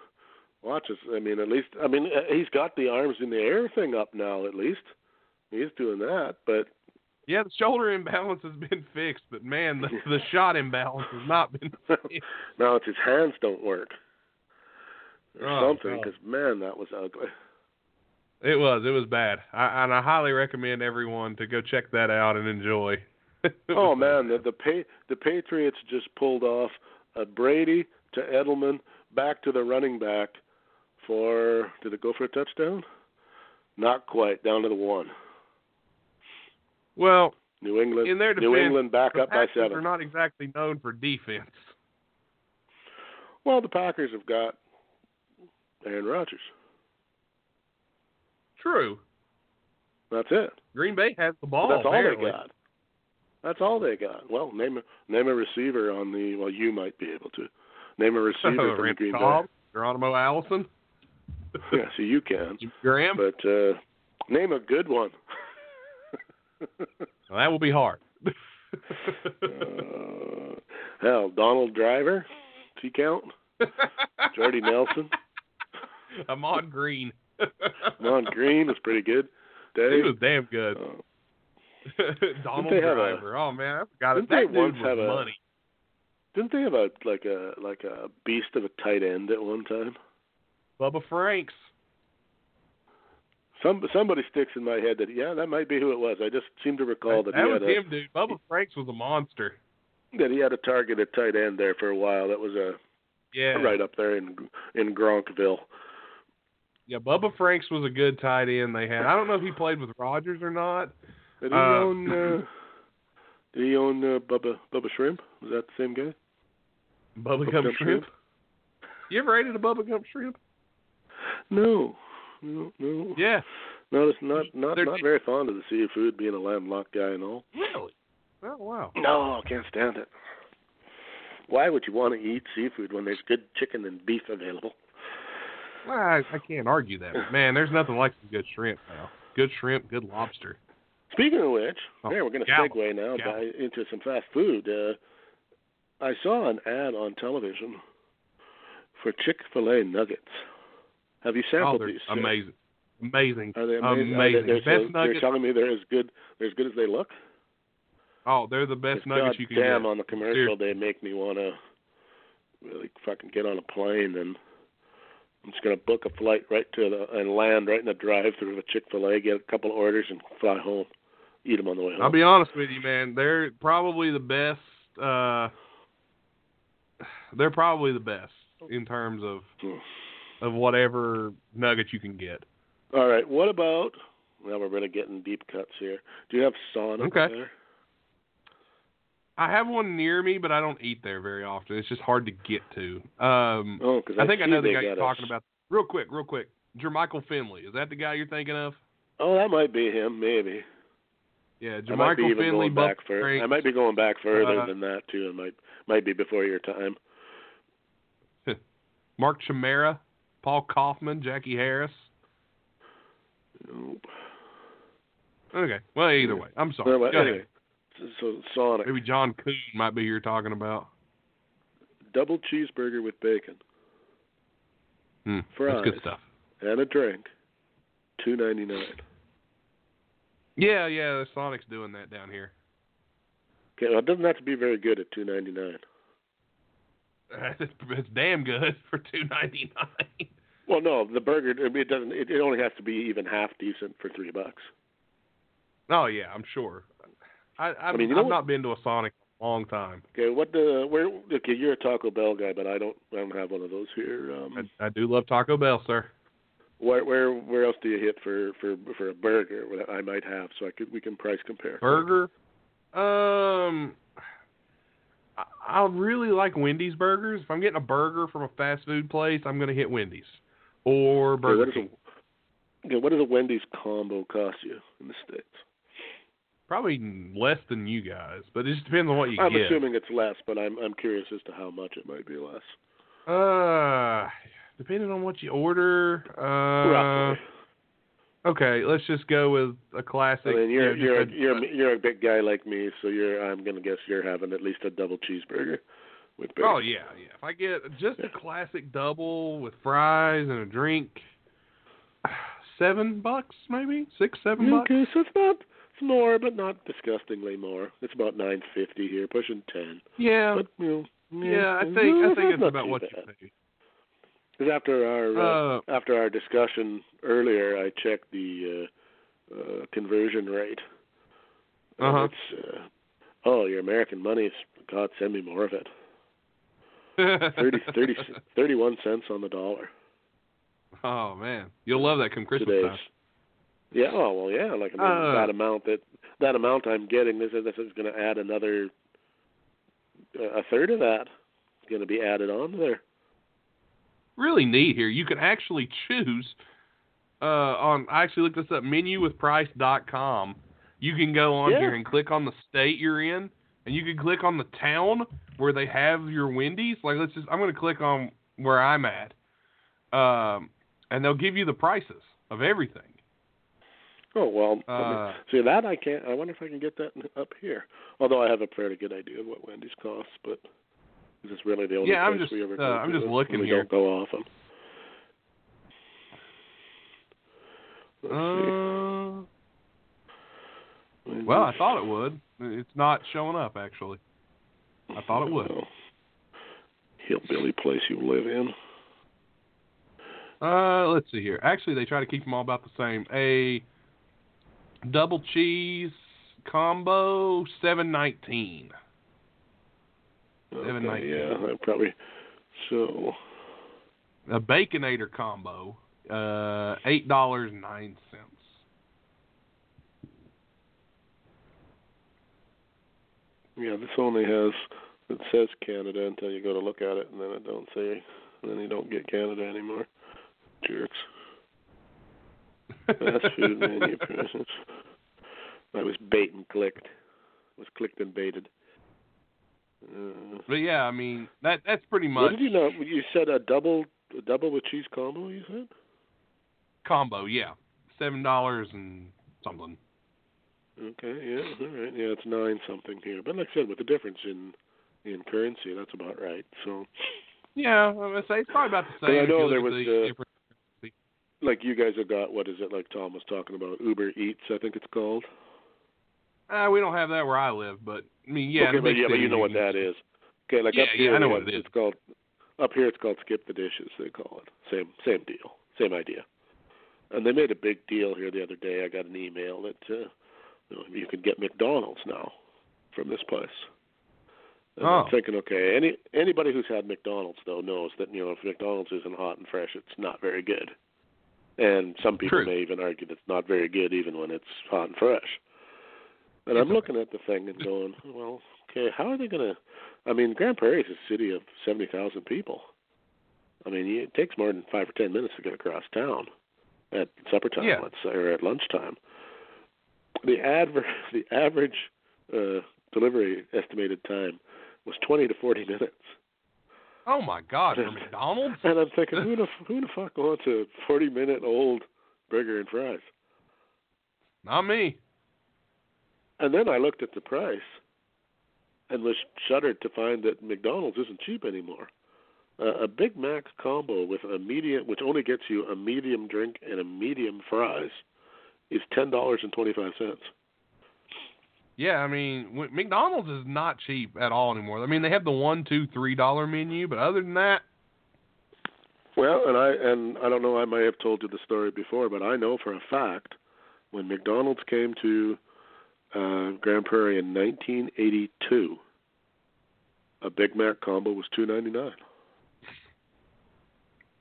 watch us. I mean, at least I mean uh, he's got the arms in the air thing up now. At least he's doing that, but Yeah, the shoulder imbalance has been fixed, but man, the, the shot imbalance has not been fixed. now it's his hands don't work or Oh, something. Because man, that was ugly. It was. It was bad. I, and I highly recommend everyone to go check that out and enjoy. Oh man, the the, pa- the Patriots just pulled off a Brady to Edelman back to the running back for did it go for a touchdown? Not quite, down to the one. Well, New England in their defense, New England back up by seven. are not exactly known for defense. Well, the Packers have got Aaron Rodgers. True. That's it. Green Bay has the ball. That's all apparently. they got. That's all they got. Well, name a name a receiver on the. Well, you might be able to name a receiver from Green Cobb, Geronimo Allison, Yeah, so you can. Graham. But uh name a good one. Well, that will be hard. uh, hell, Donald Driver. Does count? Jordy Nelson. Ahman Green. Ron Green was pretty good. he was damn good. uh, Donald have a- Driver. oh man, I forgot it. That dude have a- money. didn't they have a like a like a beast of a tight end at one time? Bubba Franks. Some somebody sticks in my head that yeah, that might be who it was. I just seem to recall that, that he was had a, him, dude. Bubba Franks was a monster. that he had a target at tight end there for a while. That was a Yeah. right up there in in Gronkville. Yeah, Bubba Franks was a good tight end they had. I don't know if he played with Rodgers or not. Did he Uh, own? Uh, did he own uh, Bubba Bubba Shrimp? Was that the same guy? Bubba Bubba Gump Gump Shrimp. You ever ate a Bubba Gump Shrimp? No, no, no. Yeah. No, it's not not They're- not very fond of the seafood, being a landlocked guy and all. Really? Oh wow. No, I can't stand it. Why would you want to eat seafood when there's good chicken and beef available? Well, I, I can't argue that. But man, there's nothing like some good shrimp now. Good shrimp, good lobster. Speaking of which, Oh, we're going to segue now by, into some fast food. Uh, I saw an ad on television for Chick Fil A nuggets. Have you Oh, sampled they're these? sir? amazing. Amazing. Are they amazing? Are Amazing. they, they're, Best so, they're telling me they're as good. They're as good as they look. Oh, they're the best It's nuggets you can goddamn get. on the commercial, they make me want to really fucking get on a plane and I'm just gonna book a flight right to the and land right in the drive-through of a Chick Fil A, get a couple orders, and fly home. Eat them on the way home. I'll be honest with you, man. They're probably the best. uh They're probably the best in terms of Hmm. Of whatever nugget you can get. All right. What about? Now we're really getting deep cuts here. Do you have Sonic Okay. there? I have one near me, but I don't eat there very often. It's just hard to get to. Um Oh, because I think I know the guy you're talking about. Real quick, real quick. Jermichael Finley. Is that the guy you're thinking of? Oh, that might be him. Maybe. Yeah, I might be Jermichael even Finley. going back. Franks. I might be going back further uh, than that too. It might might be before your time. Mark Chmura, Paul Coffman, Jackie Harris. Nope. Okay. Well, either way. I'm sorry. No, anyway, so, so Sonic Maybe John Coon might be here talking about. double cheeseburger with bacon Hmm, Fries. that's good stuff. and a drink, two ninety nine. Yeah, yeah, Sonic's doing that down here. Okay, well, it doesn't have to be very good at two ninety nine. It's, it's damn good for two ninety nine. Well, no, the burger. I mean, it doesn't. It, it only has to be even half decent for three bucks. Oh yeah, I'm sure. I, I'm, I mean, you know I've not been to a Sonic in a long time. Okay, what the where? Okay, you're a Taco Bell guy, but I don't. I don't have one of those here. Um, I, I do love Taco Bell, sir. where where where else do you hit for for for a burger that I might have so I could we can price compare? Burger. Um, I, I really like Wendy's burgers. If I'm getting a burger from a fast food place, I'm gonna hit Wendy's or Burger what, is King. a, okay, what does a Wendy's combo cost you in the states? Probably less than you guys, but it just depends on what you get. I'm assuming it's less, but I'm I'm curious as to how much it might be less. Uh, depending on what you order. Uh, Roughly. okay, let's just go with a classic. I mean, you're you know, you're a- you're you're a big guy like me, so you're I'm gonna guess you're having at least a double cheeseburger with bacon. Oh yeah, yeah. If I get just a classic double with fries and a drink, seven bucks maybe six seven bucks. Okay, so it's not it's more, but not disgustingly more. It's about nine fifty here, pushing ten. Yeah, But you know, yeah. I it's- think I it's think it's about what bad. you pay. Because after our uh, Uh, after our discussion earlier, I checked the uh, uh, conversion rate. Uh-huh. It's, uh, oh, your American money is God, send me more of it. 30, 30, 31 cents on the dollar. oh man, you'll love that come Christmas today's. time. Yeah, oh well, yeah. Like I mean, Uh. that amount that that amount I'm getting, this is this is going to add another uh, a third of that is going to be added on there. really neat here. You can actually choose uh, on. I actually looked this up. Menuswithprice.com. You can go on Yeah. here and click on the state you're in, and you can click on the town where they have your Wendy's. Like let's just. I'm going to click on where I'm at, um, and they'll give you the prices of everything. Oh well, Uh, see that I can't. I wonder if I can get that up here. Although I have a fairly good idea of what Wendy's costs, but is this is really the only Yeah, I'm place just, we ever uh, I'm just looking we here. don't go often. Let's Uh, see. Well, I thought it would. It's not showing up actually. I thought it would. Well, hillbilly place you live in. Uh, let's see here. Actually, they try to keep them all about the same. A double cheese combo, seven nineteen. Seven Okay, nineteen. yeah, probably. So A baconator combo, uh, eight dollars nine cents. Yeah, this only has it says Canada until you go to look at it, and then it don't say, and then you don't get Canada anymore. Jerks. Fast food menu presents. I was bait and clicked. Was clicked and baited. Uh, But yeah, I mean that that's pretty much. what did you know? You said a double, a double with cheese combo. You said. combo. Yeah, seven dollars and something. Okay, yeah, all right, yeah, it's nine something here, but like I said, with the difference in in currency, that's about right. So, Yeah, I'm gonna say it's probably about the same. I know there was, the uh, like you guys have got what is it? Like Tom was talking about Uber Eats, I think it's called. Uh, we don't have that where I live, but I mean, yeah. okay, but yeah, but you know what that is. Okay, like Yeah, up yeah, here, I know what it is. It's called up here. It's called Skip the Dishes. They call it same same deal, same idea. And they made a big deal here the other day. I got an email that uh, you, know, you can get McDonald's now from this place. And Oh. I'm thinking, okay, any anybody who's had McDonald's though knows that you know if McDonald's isn't hot and fresh, it's not very good. And some people True. may even argue that it's not very good even when it's hot and fresh. And I'm looking at the thing and going, well, okay, how are they going to? I mean, Grande Prairie is a city of seventy thousand people. I mean, it takes more than five or ten minutes to get across town at supper time, Yeah. let's say, or at lunchtime. The adver- the average uh, delivery estimated time was twenty to forty minutes. Oh my God, for McDonald's? And I'm thinking, who the who the fuck wants a forty minute old burger and fries? Not me. And then I looked at the price and was shuddered to find that McDonald's isn't cheap anymore. Uh, a Big Mac combo with a medium, which only gets you a medium drink and a medium fries, is ten dollars and twenty five cents. Yeah, I mean, McDonald's is not cheap at all anymore. I mean, they have the one, two, three dollar menu, but other than that, Well, and I and I don't know, I may have told you the story before, but I know for a fact when McDonald's came to uh, Grande Prairie in 1982, a Big Mac combo was two ninety nine.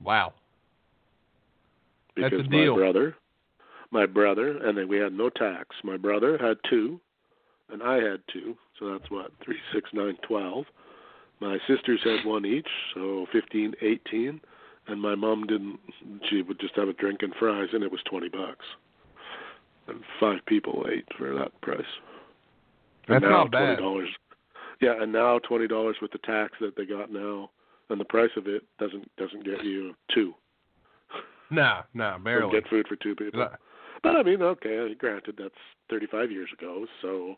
wow. That's a deal. my brother, my brother, and then we had no tax. My brother had two, and I had two, so that's what three, six, nine, twelve. My sisters had one each, so fifteen, eighteen, and my mom didn't. She would just have a drink and fries, and it was twenty bucks. And five people ate for that price. That's and now not bad. Twenty dollars. Yeah, and now twenty dollars with the tax that they got now, and the price of it doesn't doesn't get you two. Nah, nah, barely. Get food for two people. But I mean, okay, granted that's 35 years ago, so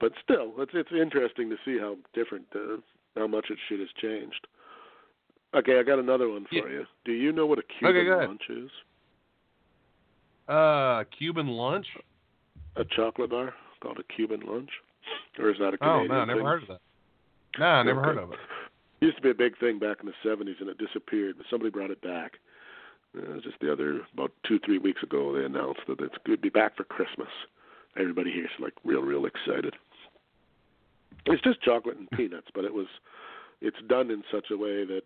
but still, it's it's interesting to see how different uh, how much it shit has changed. Okay, I got another one for Yeah. you. Do you know what a Cuban ahead. lunch is? Uh, Cuban lunch? A chocolate bar called a Cuban lunch, or is that a Oh Canadian no, I never thing? heard of that. No, I never Okay. heard of it. used to be a big thing back in the 70s, and it disappeared. But somebody brought it back. Uh, just the other about two three weeks ago, they announced that it's going to be back for Christmas. Everybody here's like real real excited. It's just chocolate and peanuts, but it was it's done in such a way that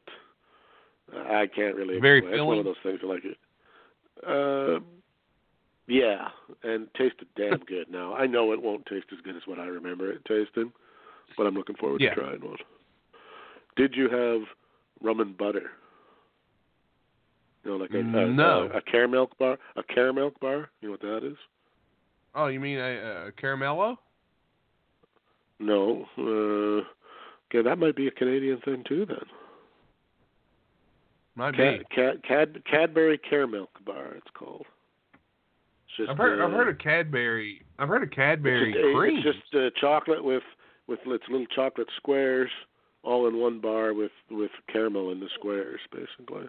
I can't really. Very explain. It's one of those things I like it. Uh, yeah, and tasted damn good. Now I know it won't taste as good as what I remember it tasting, but I'm looking forward Yeah. to trying one. Did you have rum and butter? You know, like a, No. a, a caramel bar. A caramel bar. You know what that is? Oh, you mean a, a caramello? No. Uh, okay, that might be a Canadian thing too. Then Might Cad, be. Cad, Cad, Cadbury caramel bar. It's called. It's just, I've heard. uh, I've heard of Cadbury. I've heard of Cadbury it's just, cream. It's just uh, chocolate with with its little chocolate squares, all in one bar with with caramel in the squares, basically.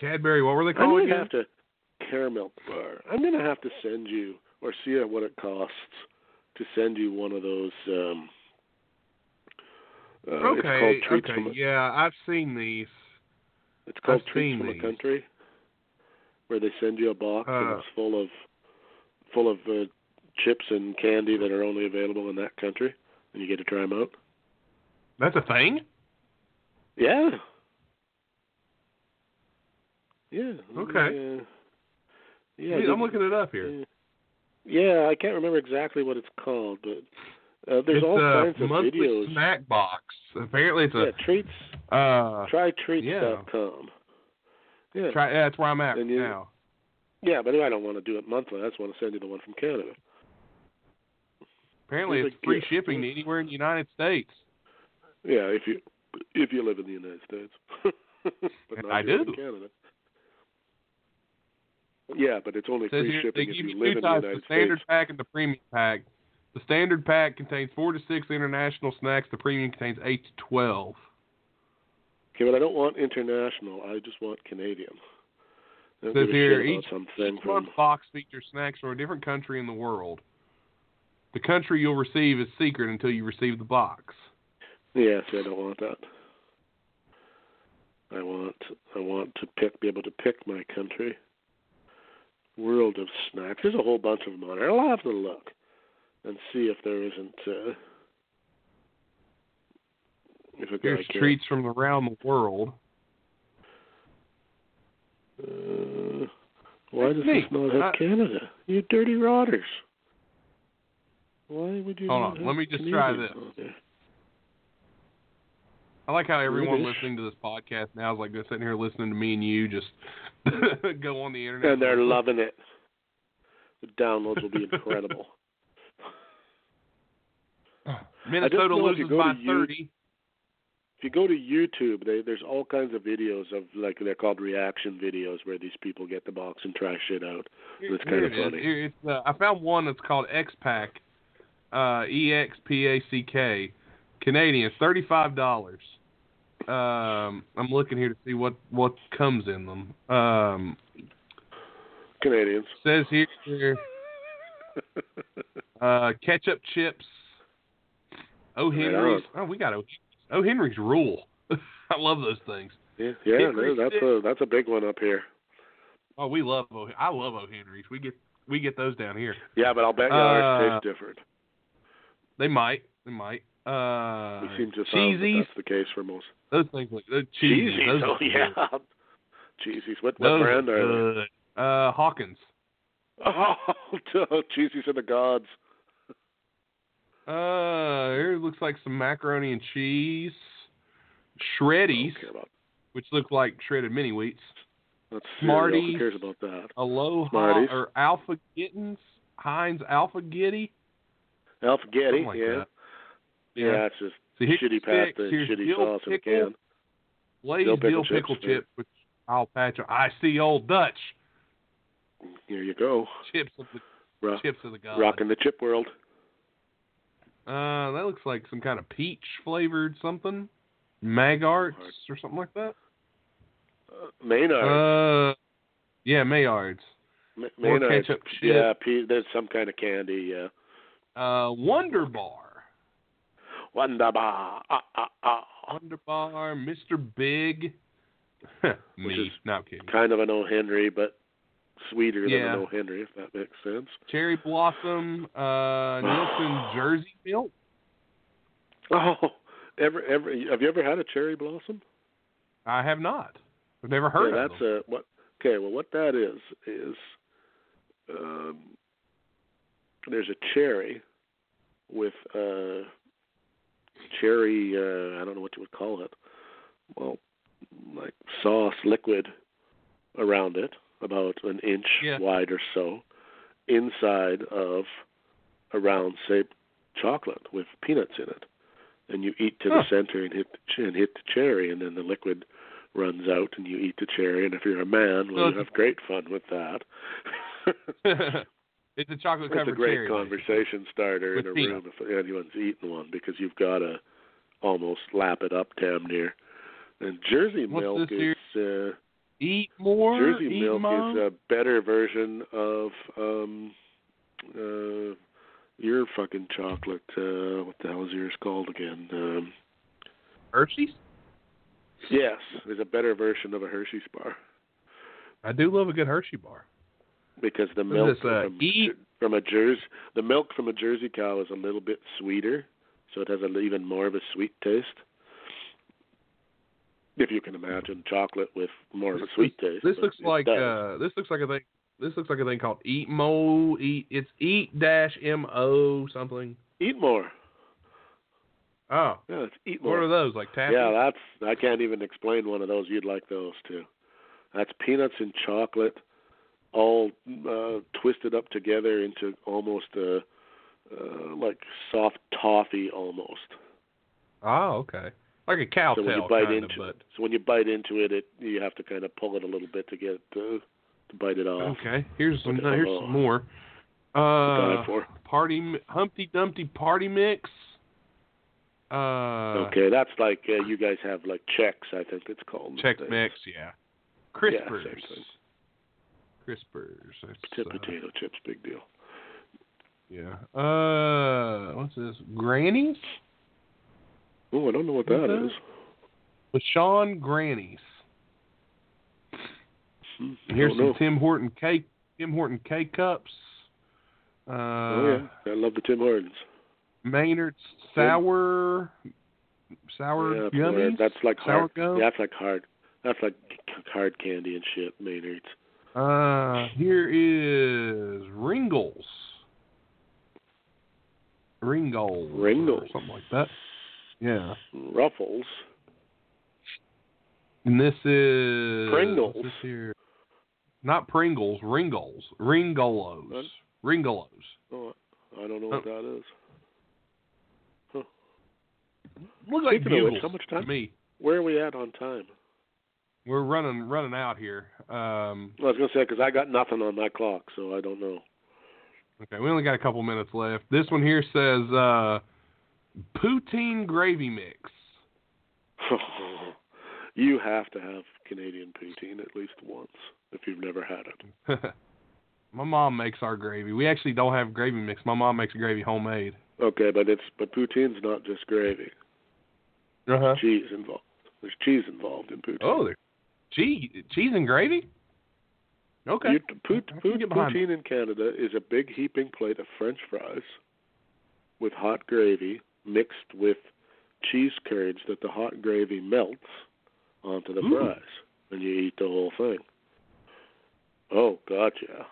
Cadbury. What were they called might again? have to caramel bar. I'm gonna have to send you or see what it costs to send you one of those. um uh, okay, okay, a, yeah, I've seen these. It's called I've treats from these. a country, where they send you a box and Uh. it's full of full of uh, chips and candy that are only available in that country, and you get to try them out. That's a thing. Yeah. Yeah. Okay. Yeah. Yeah. I'm looking it up here. Yeah. Yeah, I can't remember exactly what it's called, but uh, there's it's all a kinds of monthly videos. snack box. Apparently, it's yeah, a treats. uh. Try treats.com. Yeah. Try, yeah, that's where I'm at And you- Yeah, but I don't want to do it monthly. I just want to send you the one from Canada. Apparently, Here's it's free gift. shipping to anywhere in the United States. Yeah, if you if you live in the United States. but not I if you live do. in Canada. Yeah, but it's only free shipping if you live in the types: United the standard States. pack and the premium pack. The standard pack contains four to six international snacks. The premium contains eight to twelve. Okay, but I don't want international. I just want Canadian. I don't Says give a here, each- something Each from box features snacks from a different country in the world. The country you'll receive is secret until you receive the box. Yes, I don't want that. I want I want to pick be able to pick my country. World of snacks. There's a whole bunch of them on there. I'll have to look and see if there isn't uh if a guy Here's can treats from around the world. uh, why does this not have I- Canada? You dirty rotters. Why would you Hold on, let me just try this. I like how everyone listening to this podcast now is like they're sitting here listening to me and you just go on the internet. And they're loving it. The downloads will be incredible. Minnesota loses by you- 30. If you go to YouTube, they, there's all kinds of videos of like they're called reaction videos where these people get the box and try shit out. That's Here kinda it is. funny. Here, it's, uh, I found one that's called X Pack, uh, E X P A C K, Canadian, thirty five dollars. Um, I'm looking here to see what what comes in them. Um, Canadians. says here uh, ketchup chips. O Right Henry's. Oh, we got O. O Henry's rule. I love those things. yeah, yeah, no, that's a that's a big one up here. Oh, we love O. I love O Henry's. We get we get those down here. Yeah, but I'll bet you ours Uh, taste different. They might. They might. Uh, We seem to find that that's the case for most. Those things like those cheesies. Cheesies, Those oh yeah. Cheesies. What what Those brand are good. Uh, Hawkins. Oh, cheesies are the gods. Uh, here it looks like some macaroni and cheese. Shreddies, don't care about which look like shredded mini wheats. that's. Smarties. Who cares about that? Aloha Smarties. or Alpha Gittins. Heinz Alpha Giddy. Alpha Getty, Something like yeah. that. Yeah. it's just So shitty pasta and shitty dill sauce in a can. Lay's Dill dill pickle pickle chips, yeah. chips, which I'll patch. I see old Dutch Here you go. chips of the Ro- chips of the god. rocking the chip world. Uh, that looks like some kind of peach flavored something. Magarts or something like that. Uh, Maynard. Uh, yeah, Maillards. Ma- more Maynard's- ketchup chip. Yeah, there's some kind of candy. Yeah. Uh, Wonder Bar. Wonderbar. Ah, ah, ah. Wonder Bar, Mr. Big. Me, Which is not kidding. Kind of an O. Henry, but sweeter Yeah. than an O. Henry, if that makes sense. Cherry Blossom, uh, Neilson Jersey Milk. Oh, ever, ever, have you ever had a cherry blossom? I have not. I've never heard yeah, of that's them. a what? Okay, well, what that is is um, there's a cherry with uh, cherry. Uh, I don't know what you would call it. Well, like sauce liquid around it, about an inch Yeah. wide or so, inside of a round shaped chocolate with peanuts in it, and you eat to Huh. the center and hit the ch- and hit the cherry, and then the liquid runs out and you eat the cherry. And if you're a man, well, you have great fun with that. it's a chocolate covered. It's a great cherry. conversation starter in a room if anyone's eaten one because you've got to almost lap it up damn near. And Jersey What's milk is uh, Eat more. Jersey eat milk is a better version of um uh your fucking chocolate. Uh what the hell is yours called again? Um Hershey's. Yes, there's a better version of a Hershey's bar I do love a good Hershey bar. Because the milk this, uh, from, eat- from a Jersey the milk from a Jersey cow is a little bit sweeter, so it has a, even more of a sweet taste. If you can imagine chocolate with more of a sweet taste. This looks like uh, this looks like a thing. This looks like a thing called Eat Mo. Eat it's Eat dash M O something. eat more. Oh, Yeah, it's eat More. what more. are those like taffy? Yeah, that's I can't even explain one of those. You'd like those too. That's peanuts and chocolate, all uh, twisted up together into almost a uh, like soft toffee almost. Oh, okay. Like a cow so when you bite into of, it, so when you bite into it, it you have to kind of pull it a little bit to get to, to bite it off. okay. Here's some. Here's some more. Uh, for. party Humpty Dumpty party mix. Uh, okay, that's like uh, you guys have like checks. I think it's called. in the Chex States. mix, yeah. Yeah, Crispers. thing. Crispers. That's, Potato, uh, potato chips, big deal. Yeah. Uh, what's this? Grannies? Oh, I don't know what that Okay. is. Bashan Grannies. Hmm, Here's some know. Tim Horton K Tim Horton K cups. Uh, oh yeah, I love the Tim Hortons. Maynard's sour sour yeah, gummies. That's like sour hard. gum. That's like hard. That's like hard candy and shit. Maynard's. Uh, here is Ringles. Ringles. or Ringles. something like that. Yeah. Ruffles. And this is Pringles. this here? Not Pringles, Ringles. Ringolos. What? Ringolos. Oh, I don't know what that is. Look like Speaking of which, bugles how much to time? me. Where are we at on time? We're running running out here. Um, I was gonna say because I got nothing on my clock, so I don't know. okay, we only got a couple minutes left. This one here says uh, poutine gravy mix. you have to have Canadian poutine at least once if you've never had it. My mom makes our gravy. We actually don't have gravy mix. My mom makes gravy homemade. Okay, but it's but poutine's not just gravy. Uh huh. Cheese involved. There's cheese involved in poutine. Oh, there. Cheese, cheese and gravy. Okay. You, pout, I pout, get behind poutine in Canada is a big heaping plate of French fries with hot gravy mixed with cheese curds that the hot gravy melts onto the Ooh. fries, and you eat the whole thing. Oh, gotcha.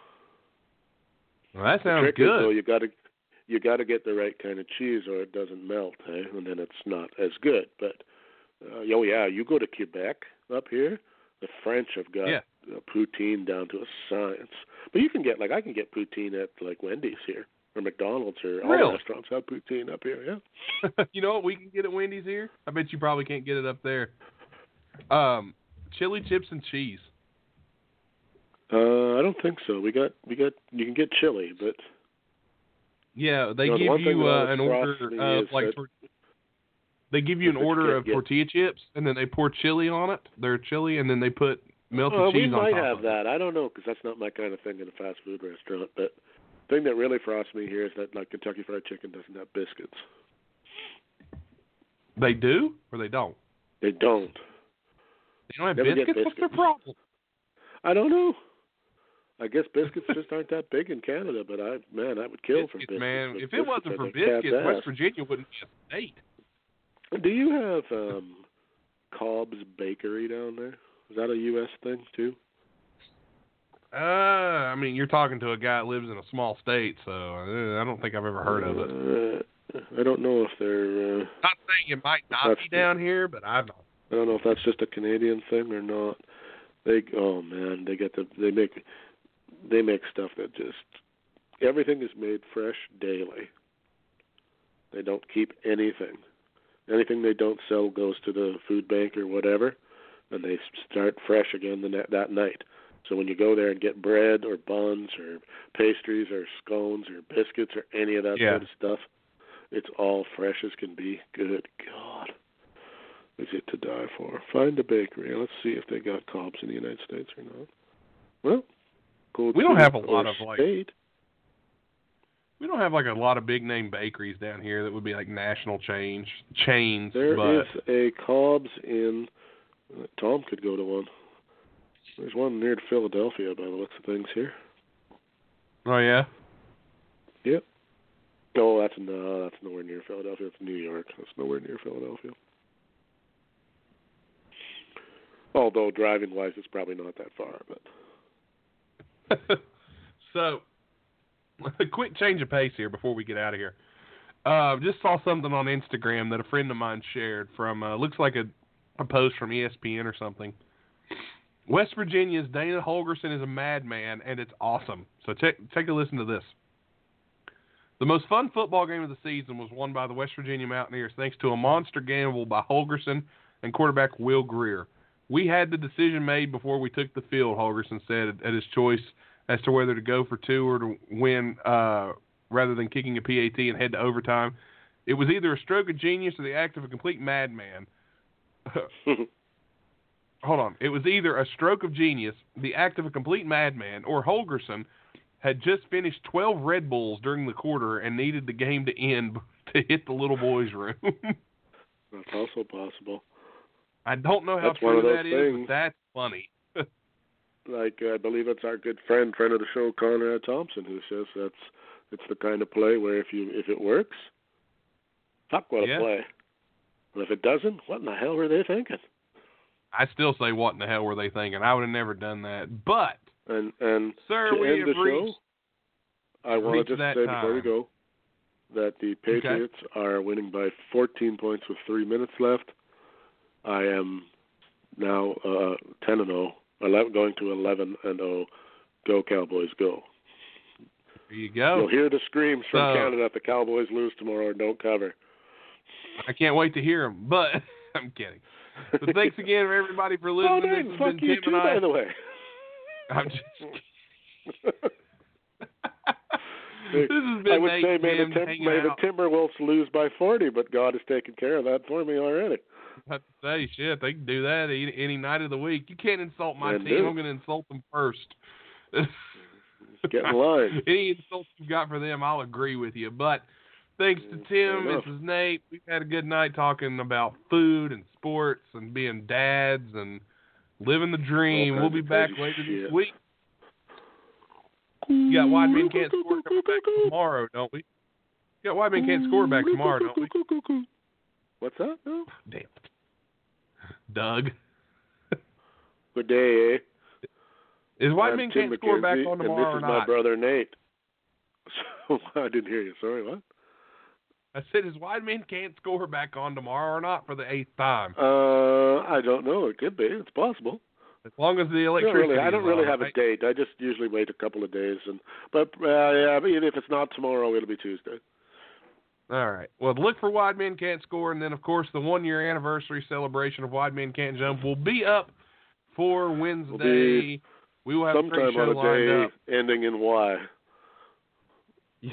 Well, that The sounds trick is though you got to you got to get the right kind of cheese or it doesn't melt, eh? and then it's not as good. But uh, oh yeah, you go to Quebec up here, the French have got Yeah. poutine down to a science. But you can get like I can get poutine at like Wendy's here or McDonald's or all Really? the restaurants have poutine up here. Yeah. you know what we can get at Wendy's here? I bet you probably can't get it up there. Um, chili chips and cheese. Uh, I don't think so. We got we got you can get chili, but Yeah, they No, the give thing you uh, an order of like that- tor- they give you an order of tortilla chips and then they pour chili on it. They're chili and then they put melted Well, cheese we on might top have of it. that. I don't know because that's not my kind of thing in a fast food restaurant. But the thing that really frosts me here is that like Kentucky Fried Chicken doesn't have biscuits. They do or they don't. They don't. They don't have get biscuits. What's their problem? I don't know. I guess biscuits just aren't that big in Canada, but I man, I would kill for Biscuits, biscuits. man. If it wasn't for are the cat's biscuits, West. Virginia wouldn't be a state. Do you have um Cobb's Bakery down there? Is that a U.S. thing too? Uh, I mean, you're talking to a guy that lives in a small state, so uh, I don't think I've ever heard of it. Uh, I don't know if they're. Uh, Not saying it might not be down here, but I've not. I don't know if that's just a Canadian thing or not. They oh man, they get the they make they make stuff that just everything is made fresh daily. They don't keep anything. Anything they don't sell goes to the food bank or whatever, and they start fresh again the ne- that night. So when you go there and get bread or buns or pastries or scones or biscuits or any of that Yeah. sort of stuff, it's all fresh as can be. Good God. It's easy to die for. Find a bakery. Let's see if they got Cobb's in the United States or not. Well, go We don't have a lot of, like, state. We don't have like a lot of big name bakeries down here that would be like national change chains, There but is a Cobb's in. Uh, Tom could go to one. There's one near Philadelphia by the looks of things here. oh yeah, Yep. No, that's no, that's nowhere near Philadelphia. It's New York. That's nowhere near Philadelphia. Although driving wise, it's probably not that far. But so a quick change of pace here before we get out of here. Uh, just saw something on Instagram that a friend of mine shared from uh, looks like a, a post from ESPN or something. West Virginia's Dana Holgorsen is a madman, and it's awesome. So take take a listen to this. The most fun football game of the season was won by the West Virginia Mountaineers thanks to a monster gamble by Holgorsen and quarterback Will Grier. We had the decision made before we took the field, Holgorsen said at his choice as to whether to go for two or to win uh, rather than kicking a PAT and head to overtime. It was either a stroke of genius or the act of a complete madman. Hold on. It was either a stroke of genius, the act of a complete madman, or Holgorsen had just finished 12 Red Bulls during the quarter and needed the game to end to hit the little boys' room. that's also possible. I don't know how That's true that is, but that's funny. Like I believe it's our good friend, friend of the show, Conrad Thompson, who says that's it's the kind of play where if you if it works, fuck what Yeah. a play. But if it doesn't, what in the hell were they thinking? I still say, what in the hell were they thinking? I would have never done that. But, And and sir, to we end have the show. I want to just say before we go that the Patriots are winning by 14 points with three minutes left. I am now uh, 10 and 0, 11, going to 11 and 0. Go Cowboys, go! There you go. You'll hear the screams from So- Canada if the Cowboys lose tomorrow or don't cover. I can't wait to hear them. But I'm kidding. But thanks again, everybody, for oh, listening. Nate, this fuck you Tim too, by the way. I'm just. this has been I would say may the, tim- may the. Timberwolves lose by 40, but God has taken care of that for me already. To say, shit, they can do that any, any night of the week. You can't insult my team. I'm going to insult them first. Get in line. Any insults you've got for them, I'll agree with you. But thanks to Tim, this is Nate. We've had a good night talking about food and sports and being dads and living the dream. We'll be back later this shit. week. You got Wide Men Can't Score coming back tomorrow, don't we? You got Wide Men Can't Score back tomorrow, don't we? What's up, No? Damn. Doug. Good day, eh? Is Men Tim Can't Score back McKenzie, on and tomorrow this or is my brother Nate. So, I didn't hear you. Sorry, what? I said, is Wide Men Can't Score back on tomorrow or not for the eighth time? Uh, I don't know. It could be. It's possible. As long as the I don't really, I don't really on, have right? a date. I just usually wait a couple of days, and but uh, yeah, but if it's not tomorrow, it'll be Tuesday. All right. Well, look for Wide Men Can't Score, and then, of course, the one year anniversary celebration of Wide Men Can't Jump will be up for Wednesday. we will have a Sometime show on a day up. ending in Y.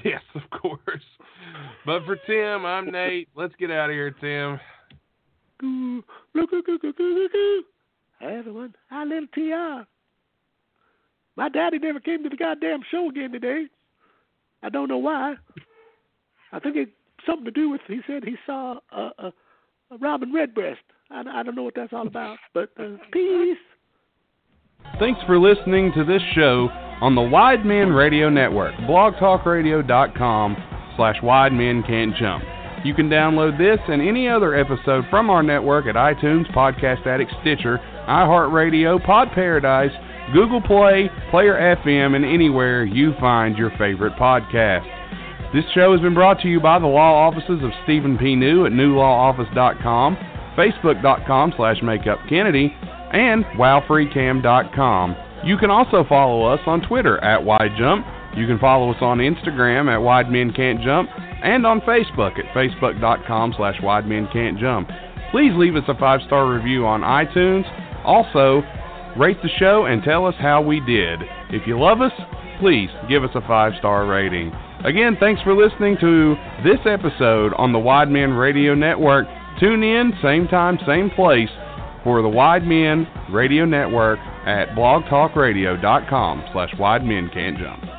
Yes, of course. But for Tim, I'm Nate. Let's get out of here, Tim. Goo, goo, goo, goo, goo, goo, goo. Hi everyone. Hi little T.R. My daddy never came to the goddamn show again today. I don't know why. I think it's something to do with. He said he saw a, a, a Robin Redbreast. I, I don't know what that's all about. But uh, peace. Thanks for listening to this show on the Wide Men Radio Network, blogtalkradio.com slash Wide Men Can't Jump. You can download this and any other episode from our network at iTunes, Podcast Addict, Stitcher, iHeartRadio, Pod Paradise, Google Play, Player FM, and anywhere you find your favorite podcast. This show has been brought to you by the law offices of Stephen P. New at newlawoffice.com, facebook.com slash makeupkennedy, and wowfreecam.com. You can also follow us on Twitter at WideJump. You can follow us on Instagram at Wide Men Can't Jump and on Facebook at facebook.com slash Wide. Please leave us a five-star review on iTunes. Also, rate the show and tell us how we did. If you love us, please give us a five-star rating. Again, thanks for listening to this episode on the Wide Men Radio Network. Tune in, same time, same place for the Wide Men Radio Network at blogtalkradio.com slash wide men can't jump.